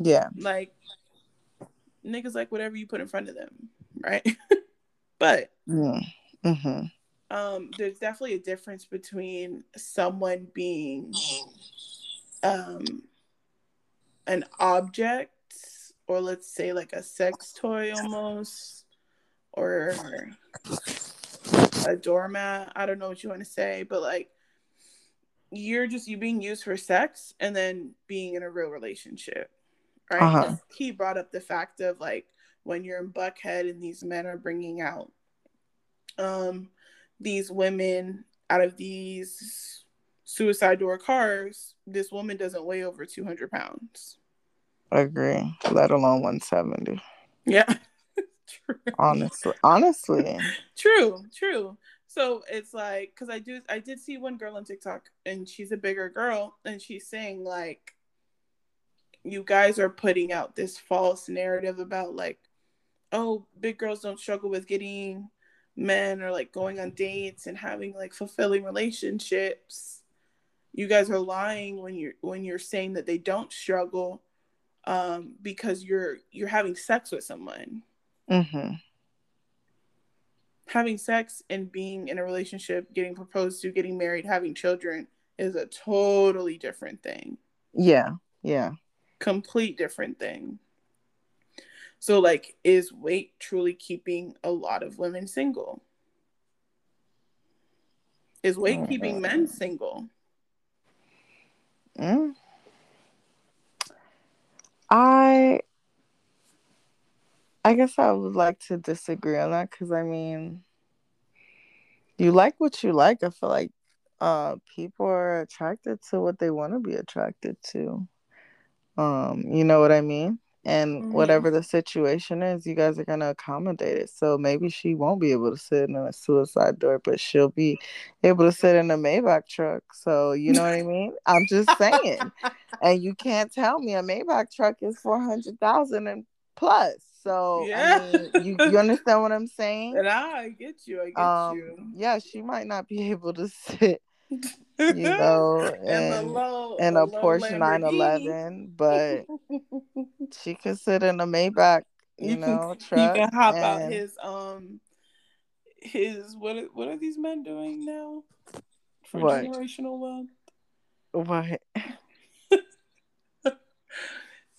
Yeah. Like niggas like whatever you put in front of them, right? but mm-hmm. um, there's definitely a difference between someone being um, an object, or let's say like a sex toy almost, or a doormat. I don't know what you want to say, but like you're just you being used for sex and then being in a real relationship right? Uh-huh. He brought up the fact of like when you're in Buckhead and these men are bringing out um these women out of these suicide door cars, this woman doesn't weigh over 200 pounds. Agree, let alone 170. Yeah. true. Honestly, honestly. true, true. So it's like, cause I do, I did see one girl on TikTok, and she's a bigger girl, and she's saying like, you guys are putting out this false narrative about like oh big girls don't struggle with getting men or like going on dates and having like fulfilling relationships. You guys are lying when you're when you're saying that they don't struggle um because you're you're having sex with someone. Mm-hmm. having sex and being in a relationship getting proposed to getting married having children is a totally different thing. Yeah yeah complete different thing. So, like, is weight truly keeping a lot of women single? Is weight keeping men single? Mm. I I guess I would like to disagree on that because I mean, you like what you like. I feel like uh, people are attracted to what they want to be attracted to. Um, you know what I mean? And mm-hmm. whatever the situation is, you guys are gonna accommodate it. So maybe she won't be able to sit in a suicide door, but she'll be able to sit in a Maybach truck. So you know what I mean? I'm just saying. and you can't tell me a Maybach truck is four hundred thousand and plus. So yeah. I mean, you, you understand what I'm saying? And I get you. I get um, you. Yeah, she might not be able to sit you know, and, low, and a Porsche 911, but she could sit in a Maybach, you, you know, can, truck. You can hop and... out his um his what what are these men doing now for what? generational wealth? What?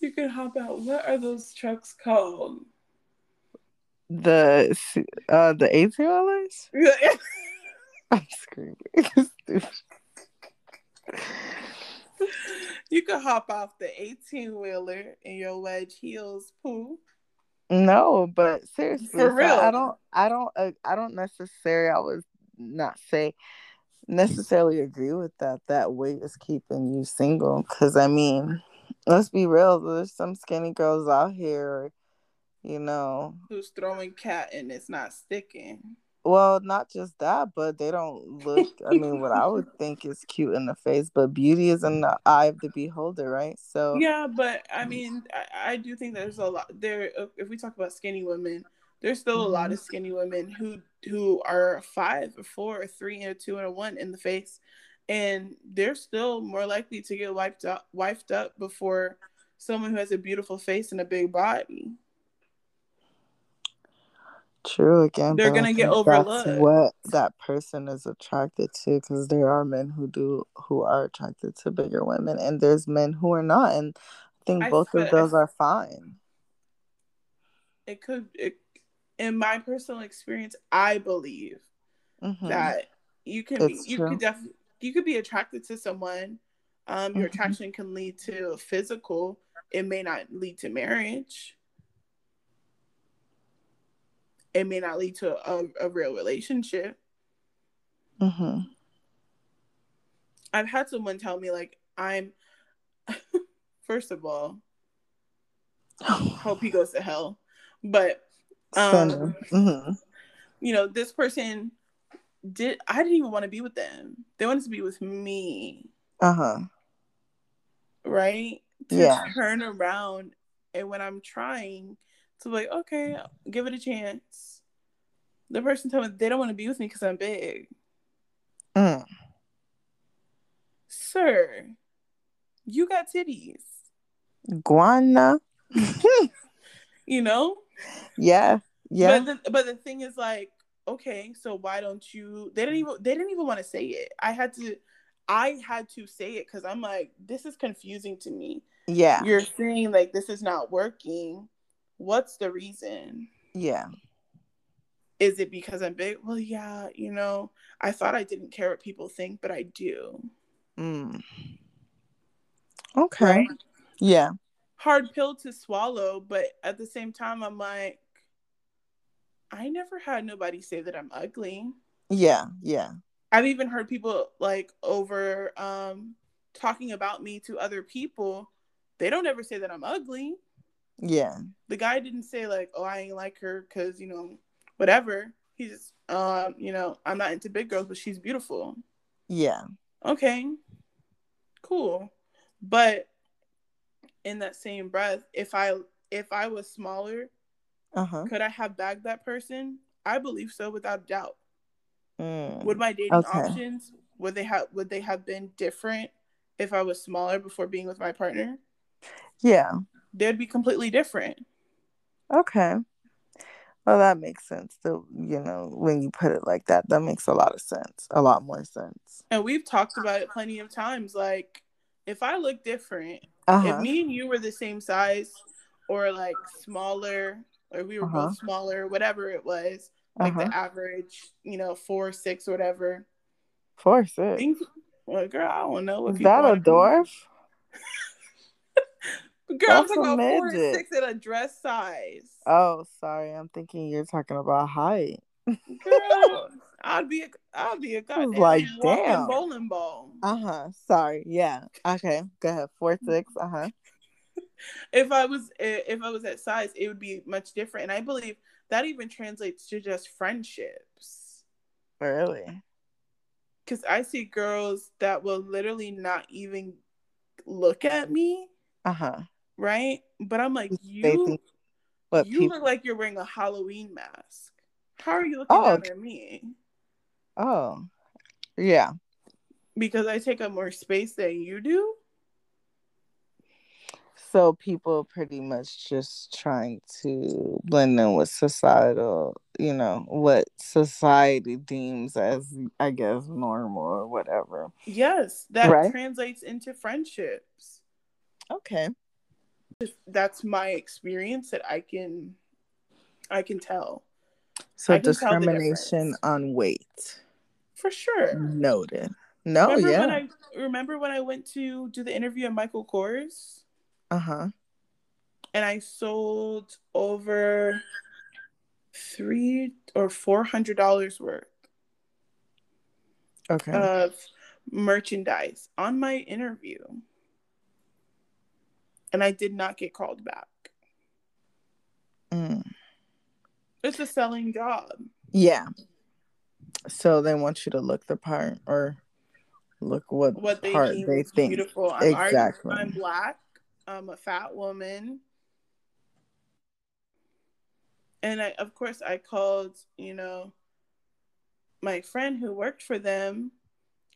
you can hop out. What are those trucks called? The uh the eighteen wheelers. I'm screaming. you could hop off the 18 wheeler in your wedge heels, poo. No, but seriously, for real, I don't, I don't, uh, I don't necessarily. I was not say necessarily agree with that. That weight is keeping you single. Because I mean, let's be real. There's some skinny girls out here, you know, who's throwing cat and it's not sticking. Well, not just that, but they don't look. I mean, what I would think is cute in the face, but beauty is in the eye of the beholder, right? So yeah, but I mean, I, I do think there's a lot there. If we talk about skinny women, there's still a lot of mm-hmm. skinny women who who are five, or four, or three, and a two, and a one in the face, and they're still more likely to get wiped up, wiped up before someone who has a beautiful face and a big body. True again. They're gonna get overlooked. That's what that person is attracted to, because there are men who do who are attracted to bigger women, and there's men who are not, and I think I both of those are fine. It could, it, in my personal experience, I believe mm-hmm. that you can it's be, you true. could definitely you could be attracted to someone. Um, your mm-hmm. attraction can lead to physical. It may not lead to marriage it may not lead to a, a real relationship. Mm-hmm. I've had someone tell me like I'm first of all hope he goes to hell. But um mm-hmm. you know, this person did I didn't even want to be with them. They wanted to be with me. Uh-huh. Right? To yeah. turn around and when I'm trying so like, okay, give it a chance. The person told me they don't want to be with me because I'm big. Mm. Sir, you got titties. Guana. you know? Yeah. Yeah. But the, but the thing is like, okay, so why don't you they didn't even they didn't even want to say it. I had to I had to say it because I'm like, this is confusing to me. Yeah. You're saying like this is not working what's the reason? Yeah. Is it because I'm big? Well, yeah, you know, I thought I didn't care what people think, but I do. Mm. Okay. Right? Yeah. Hard pill to swallow, but at the same time, I'm like, I never had nobody say that I'm ugly. Yeah, yeah. I've even heard people like over um talking about me to other people. They don't ever say that I'm ugly. Yeah. The guy didn't say like, "Oh, I ain't like her because you know, whatever." He's just, um, you know, I'm not into big girls, but she's beautiful. Yeah. Okay. Cool. But in that same breath, if I if I was smaller, uh-huh. could I have bagged that person? I believe so, without doubt. Mm. Would my dating okay. options would they have would they have been different if I was smaller before being with my partner? Yeah they'd be completely different. Okay. Well, that makes sense. So, you know, when you put it like that, that makes a lot of sense. A lot more sense. And we've talked about it plenty of times. Like, if I look different, uh-huh. if me and you were the same size or like smaller, or we were uh-huh. both smaller, whatever it was, like uh-huh. the average, you know, four, six, whatever. Four, six. Things, well, girl, I don't know. Is that a dwarf? Girl, I'm talking about four and six in a dress size. Oh, sorry. I'm thinking you're talking about height. Girl, I'd be a, I'd be a goddamn like damn bowling ball. Uh huh. Sorry. Yeah. Okay. Go ahead. Four six. Uh huh. if I was if I was that size, it would be much different, and I believe that even translates to just friendships. Really? Because I see girls that will literally not even look at me. Uh huh right? But I'm like, you, what you people... look like you're wearing a Halloween mask. How are you looking oh. at me? Oh, yeah. Because I take up more space than you do. So people pretty much just trying to blend in with societal, you know, what society deems as, I guess, normal or whatever. Yes, that right? translates into friendships. Okay that's my experience that I can I can tell. So can discrimination tell on weight. For sure. Noted. No, remember yeah. When I, remember when I went to do the interview at Michael Kors? Uh-huh. And I sold over three or four hundred dollars worth. okay. of merchandise on my interview. And I did not get called back. Mm. It's a selling job. Yeah. So they want you to look the part or look what, what they part they think. Beautiful. I'm exactly. I'm black. I'm a fat woman. And I, of course, I called, you know, my friend who worked for them,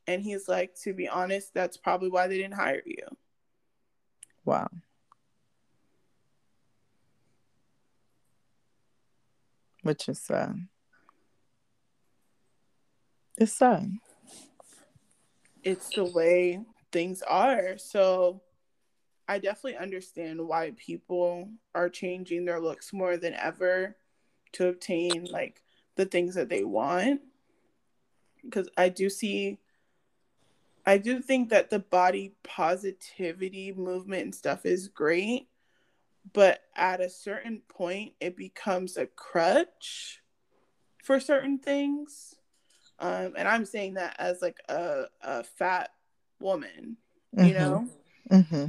and he's like, to be honest, that's probably why they didn't hire you. Wow. Which is sad. It's sad. It's the way things are. So I definitely understand why people are changing their looks more than ever to obtain like the things that they want. Because I do see, I do think that the body positivity movement and stuff is great, but at a certain point, it becomes a crutch for certain things. Um, and I'm saying that as like a, a fat woman, mm-hmm. you know? Mm-hmm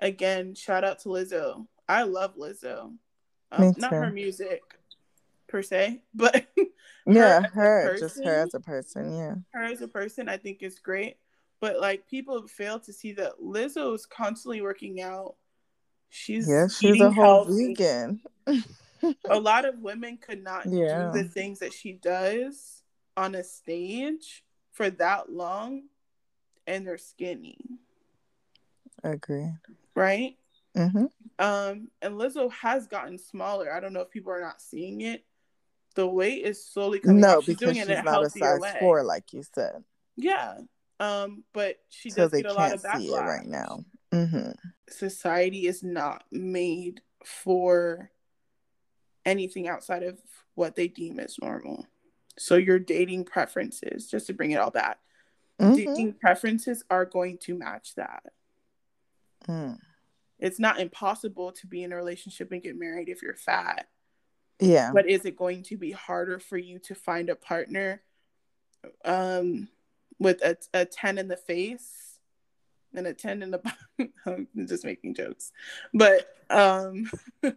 again, shout out to Lizzo. I love Lizzo. Um, not her music per se, but yeah, her, her just her as a person. Yeah, her as a person, I think is great. But like people fail to see that Lizzo is constantly working out. She's yeah, she's a whole healthy. vegan. a lot of women could not yeah. do the things that she does on a stage for that long, and they're skinny. Agree right? Mm-hmm. Um, and Lizzo has gotten smaller. I don't know if people are not seeing it. The weight is slowly coming. No, She's because she's not a size way. four, like you said. Yeah, um, but she does get a lot of backlash right now. Mm-hmm. Society is not made for anything outside of what they deem as normal. So your dating preferences, just to bring it all back, mm-hmm. dating preferences are going to match that. Mm it's not impossible to be in a relationship and get married if you're fat. Yeah. But is it going to be harder for you to find a partner um with a, a 10 in the face and a 10 in the I'm just making jokes. But um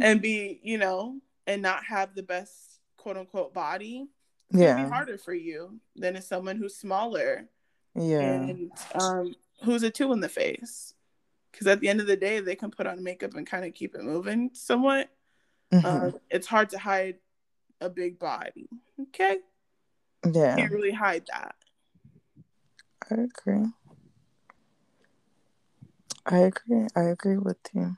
and be, you know, and not have the best quote unquote body. Yeah. be harder for you than as someone who's smaller. Yeah. And um who's a two in the face because at the end of the day they can put on makeup and kind of keep it moving somewhat. Mm-hmm. uh, it's hard to hide a big body okay? Yeah. Can't really hide that. I agree. I agree. I agree with you.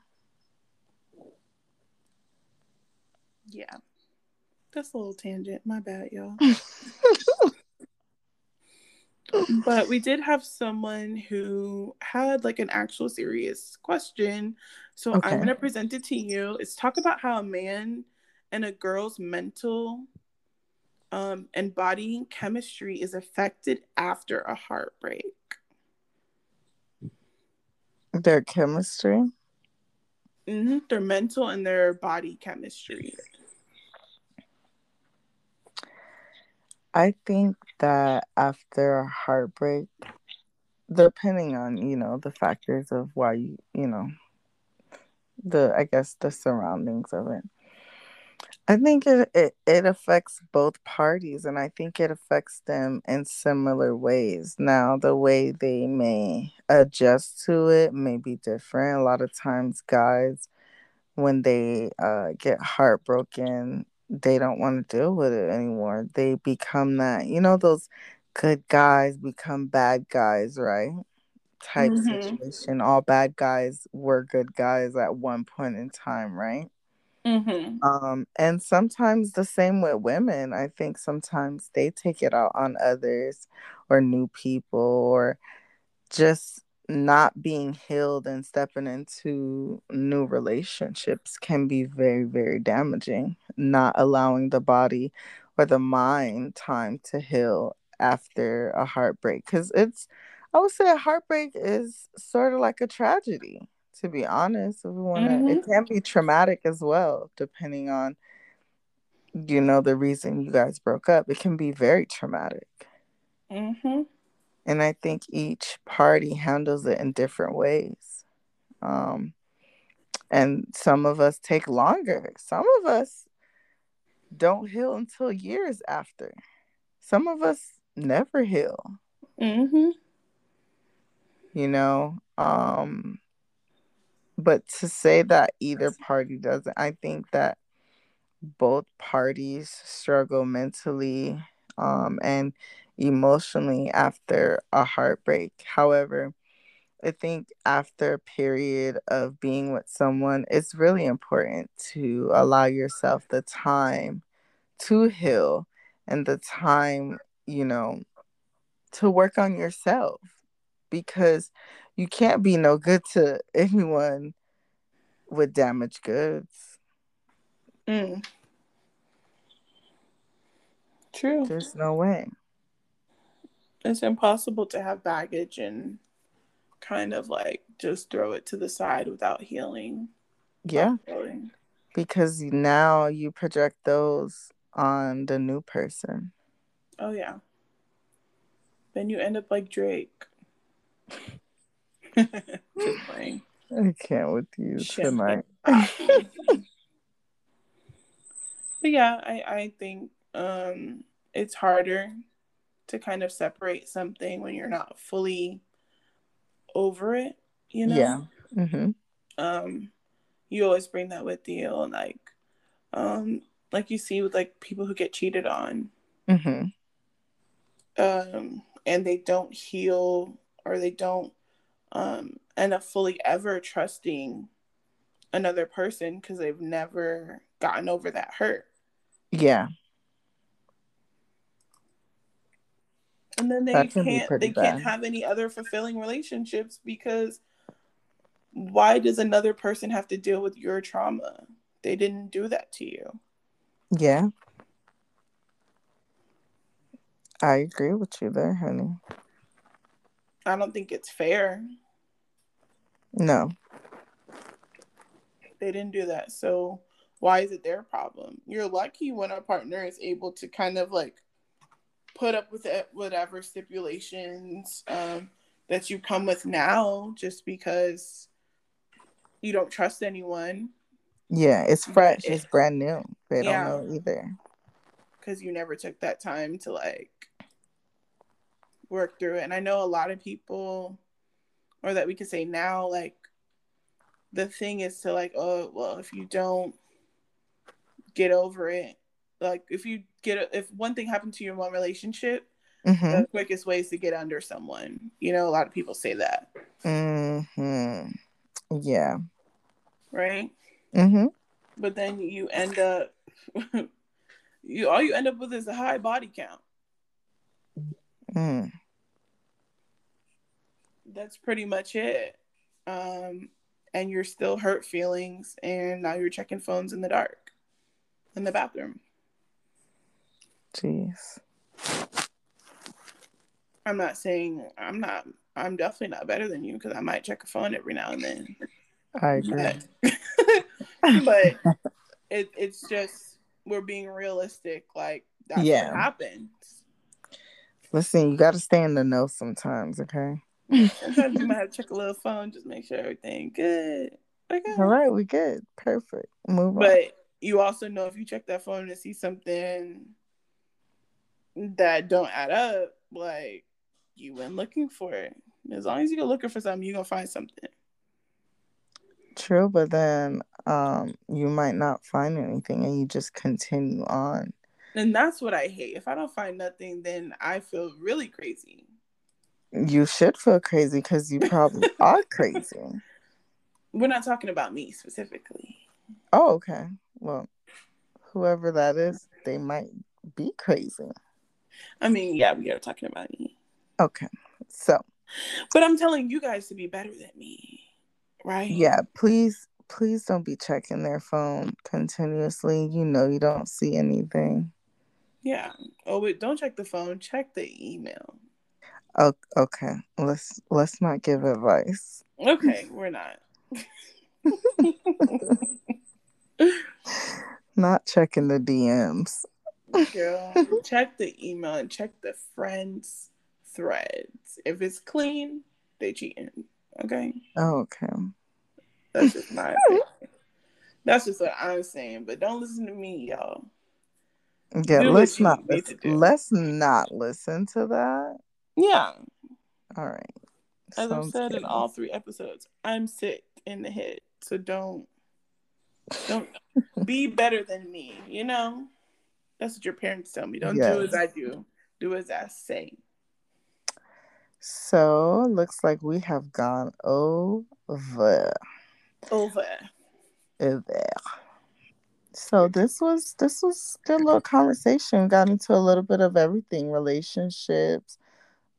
Yeah. That's a little tangent. My bad y'all but we did have someone who had like an actual serious question. So okay. I'm going to present it to you. It's talk about how a man and a girl's mental um, and body chemistry is affected after a heartbreak. Their chemistry? Mm-hmm. Their mental and their body chemistry. I think that after a heartbreak, depending on, you know, the factors of why you, you know, the, I guess, the surroundings of it. I think it, it, it affects both parties and I think it affects them in similar ways. Now, the way they may adjust to it may be different. A lot of times, guys, when they uh, get heartbroken, they don't want to deal with it anymore. They become that, you know, those good guys become bad guys, right? Type mm-hmm. situation. All bad guys were good guys at one point in time, right? Mm-hmm. Um, and sometimes the same with women. I think sometimes they take it out on others or new people or just not being healed and stepping into new relationships can be very, very damaging. Not allowing the body or the mind time to heal after a heartbreak. Because it's, I would say, a heartbreak is sort of like a tragedy, to be honest. If we want to, mm-hmm. it can be traumatic as well, depending on you know, the reason you guys broke up, it can be very traumatic. Mm-hmm. And I think each party handles it in different ways. Um, and some of us take longer. Some of us don't heal until years after. Some of us never heal. Mm-hmm. You know, um, but to say that either party doesn't, I think that both parties struggle mentally um, and emotionally after a heartbreak. However, I think after a period of being with someone, it's really important to allow yourself the time to heal and the time, you know, to work on yourself because you can't be no good to anyone with damaged goods. Mm. True. There's no way. It's impossible to have baggage and kind of like just throw it to the side without healing. Yeah. Healing. Because now you project those on the new person. Oh yeah. Then you end up like Drake. just playing. I can't with you tonight. but yeah, I I think um it's harder to kind of separate something when you're not fully over it, you know? Yeah. Mm-hmm. Um, you always bring that with you, and like, um, like you see with like people who get cheated on, mm-hmm. um, and they don't heal or they don't um end up fully ever trusting another person because they've never gotten over that hurt. Yeah. And then they can't they bad. can't have any other fulfilling relationships because why does another person have to deal with your trauma? They didn't do that to you. Yeah. I agree with you there honey. I don't think it's fair. No. They didn't do that. So why is it their problem? You're lucky when a partner is able to kind of like put up with it, whatever stipulations um, that you come with now, just because you don't trust anyone. Yeah, it's fresh. It's brand new. They yeah, don't know either. Because you never took that time to like work through it. And I know a lot of people, or that we could say now, like the thing is to like, oh, well, if you don't get over it, like if you get a, if one thing happened to you in one relationship mm-hmm. the quickest way is to get under someone you know a lot of people say that mm-hmm. yeah right mm-hmm. but then you end up you all you end up with is a high body count mm. that's pretty much it um and you're still hurt feelings and now you're checking phones in the dark in the bathroom Jeez. I'm not saying I'm not. I'm definitely not better than you because I might check a phone every now and then. I agree. But, but it, it's just we're being realistic. Like that's yeah. what happens. Listen, you got to stay in the know sometimes, okay? sometimes you might have to check a little phone, just make sure everything good. Okay. All right, we good. Perfect. Move but on. But you also know if you check that phone and see something that don't add up, like you went looking for it. As long as you go looking for something, you're gonna find something. True, but then um you might not find anything and you just continue on. And that's what I hate. If I don't find nothing, then I feel really crazy. You should feel crazy because you probably are crazy. We're not talking about me specifically. Oh, okay. Well, whoever that is, they might be crazy. I mean, yeah, we are talking about me. Okay. So, but I'm telling you guys to be better than me, right? Yeah, please, please don't be checking their phone continuously. You know, you don't see anything. Yeah. Oh, wait, don't check the phone. Check the email. Oh, okay. Let's let's not give advice. Okay, we're not. Not checking the DMs. Girl, check the email and check the friends threads. If it's clean, they cheating. Okay. Oh, okay. That's just my. That's just what I'm saying. But don't listen to me, y'all. Yeah, do let's not listen, let's not listen to that. Yeah. All right. As Sounds I've said good. in all three episodes, I'm sick in the head. So don't don't be better than me, you know? That's what your parents tell me. Don't yes. do as I do. Do as I say. So looks like we have gone over. Over. Over. So this was this was good little conversation. Got into a little bit of everything, relationships,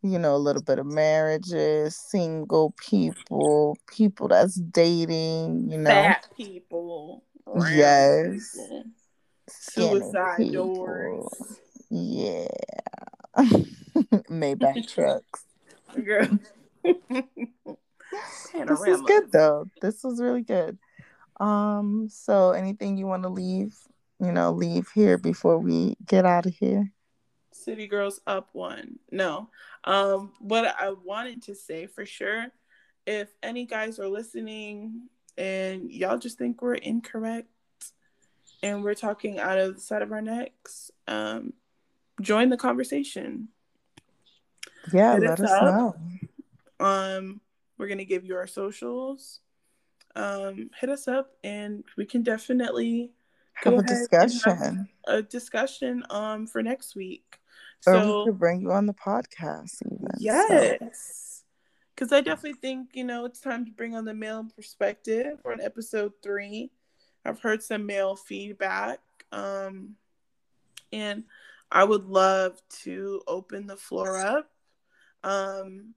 you know, a little bit of marriages, single people, people that's dating, you know. Fat people. Yes. People, suicide doors. Yeah. Maybach trucks. Girl. this is good though. This was really good. Um, so anything you want to leave, you know, leave here before we get out of here? City Girls up one. No. Um, what I wanted to say for sure, if any guys are listening and y'all just think we're incorrect and we're talking out of the side of our necks, um, join the conversation. Yeah, Hit let us, know. Um, we're gonna give you our socials. Um, hit us up and we can definitely have a discussion. Have a discussion um for next week. Or so, we could bring you on the podcast even. Yes. Because so. I definitely think, you know, it's time to bring on the male perspective on episode three. I've heard some male feedback. Um, and I would love to open the floor up. Um,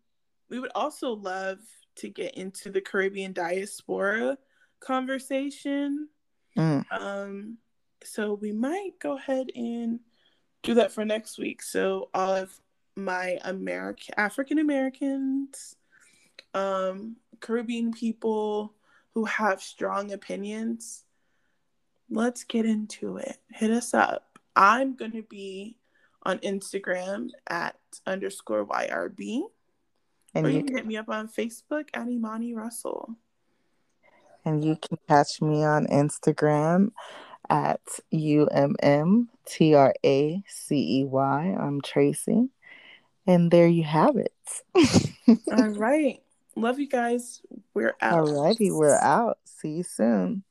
we would also love to get into the Caribbean diaspora conversation. Mm. Um, so we might go ahead and do that for next week. So all of my American African Americans, um, Caribbean people who have strong opinions, let's get into it. Hit us up. I'm gonna be on Instagram at underscore YRB. And or you, you can hit me up on Facebook at Imani Russell. And you can catch me on Instagram at U-M-M-T-R-A-C-E-Y. I'm Tracy. And there you have it. All right. Love you guys. We're out. Alrighty, we're out. See you soon.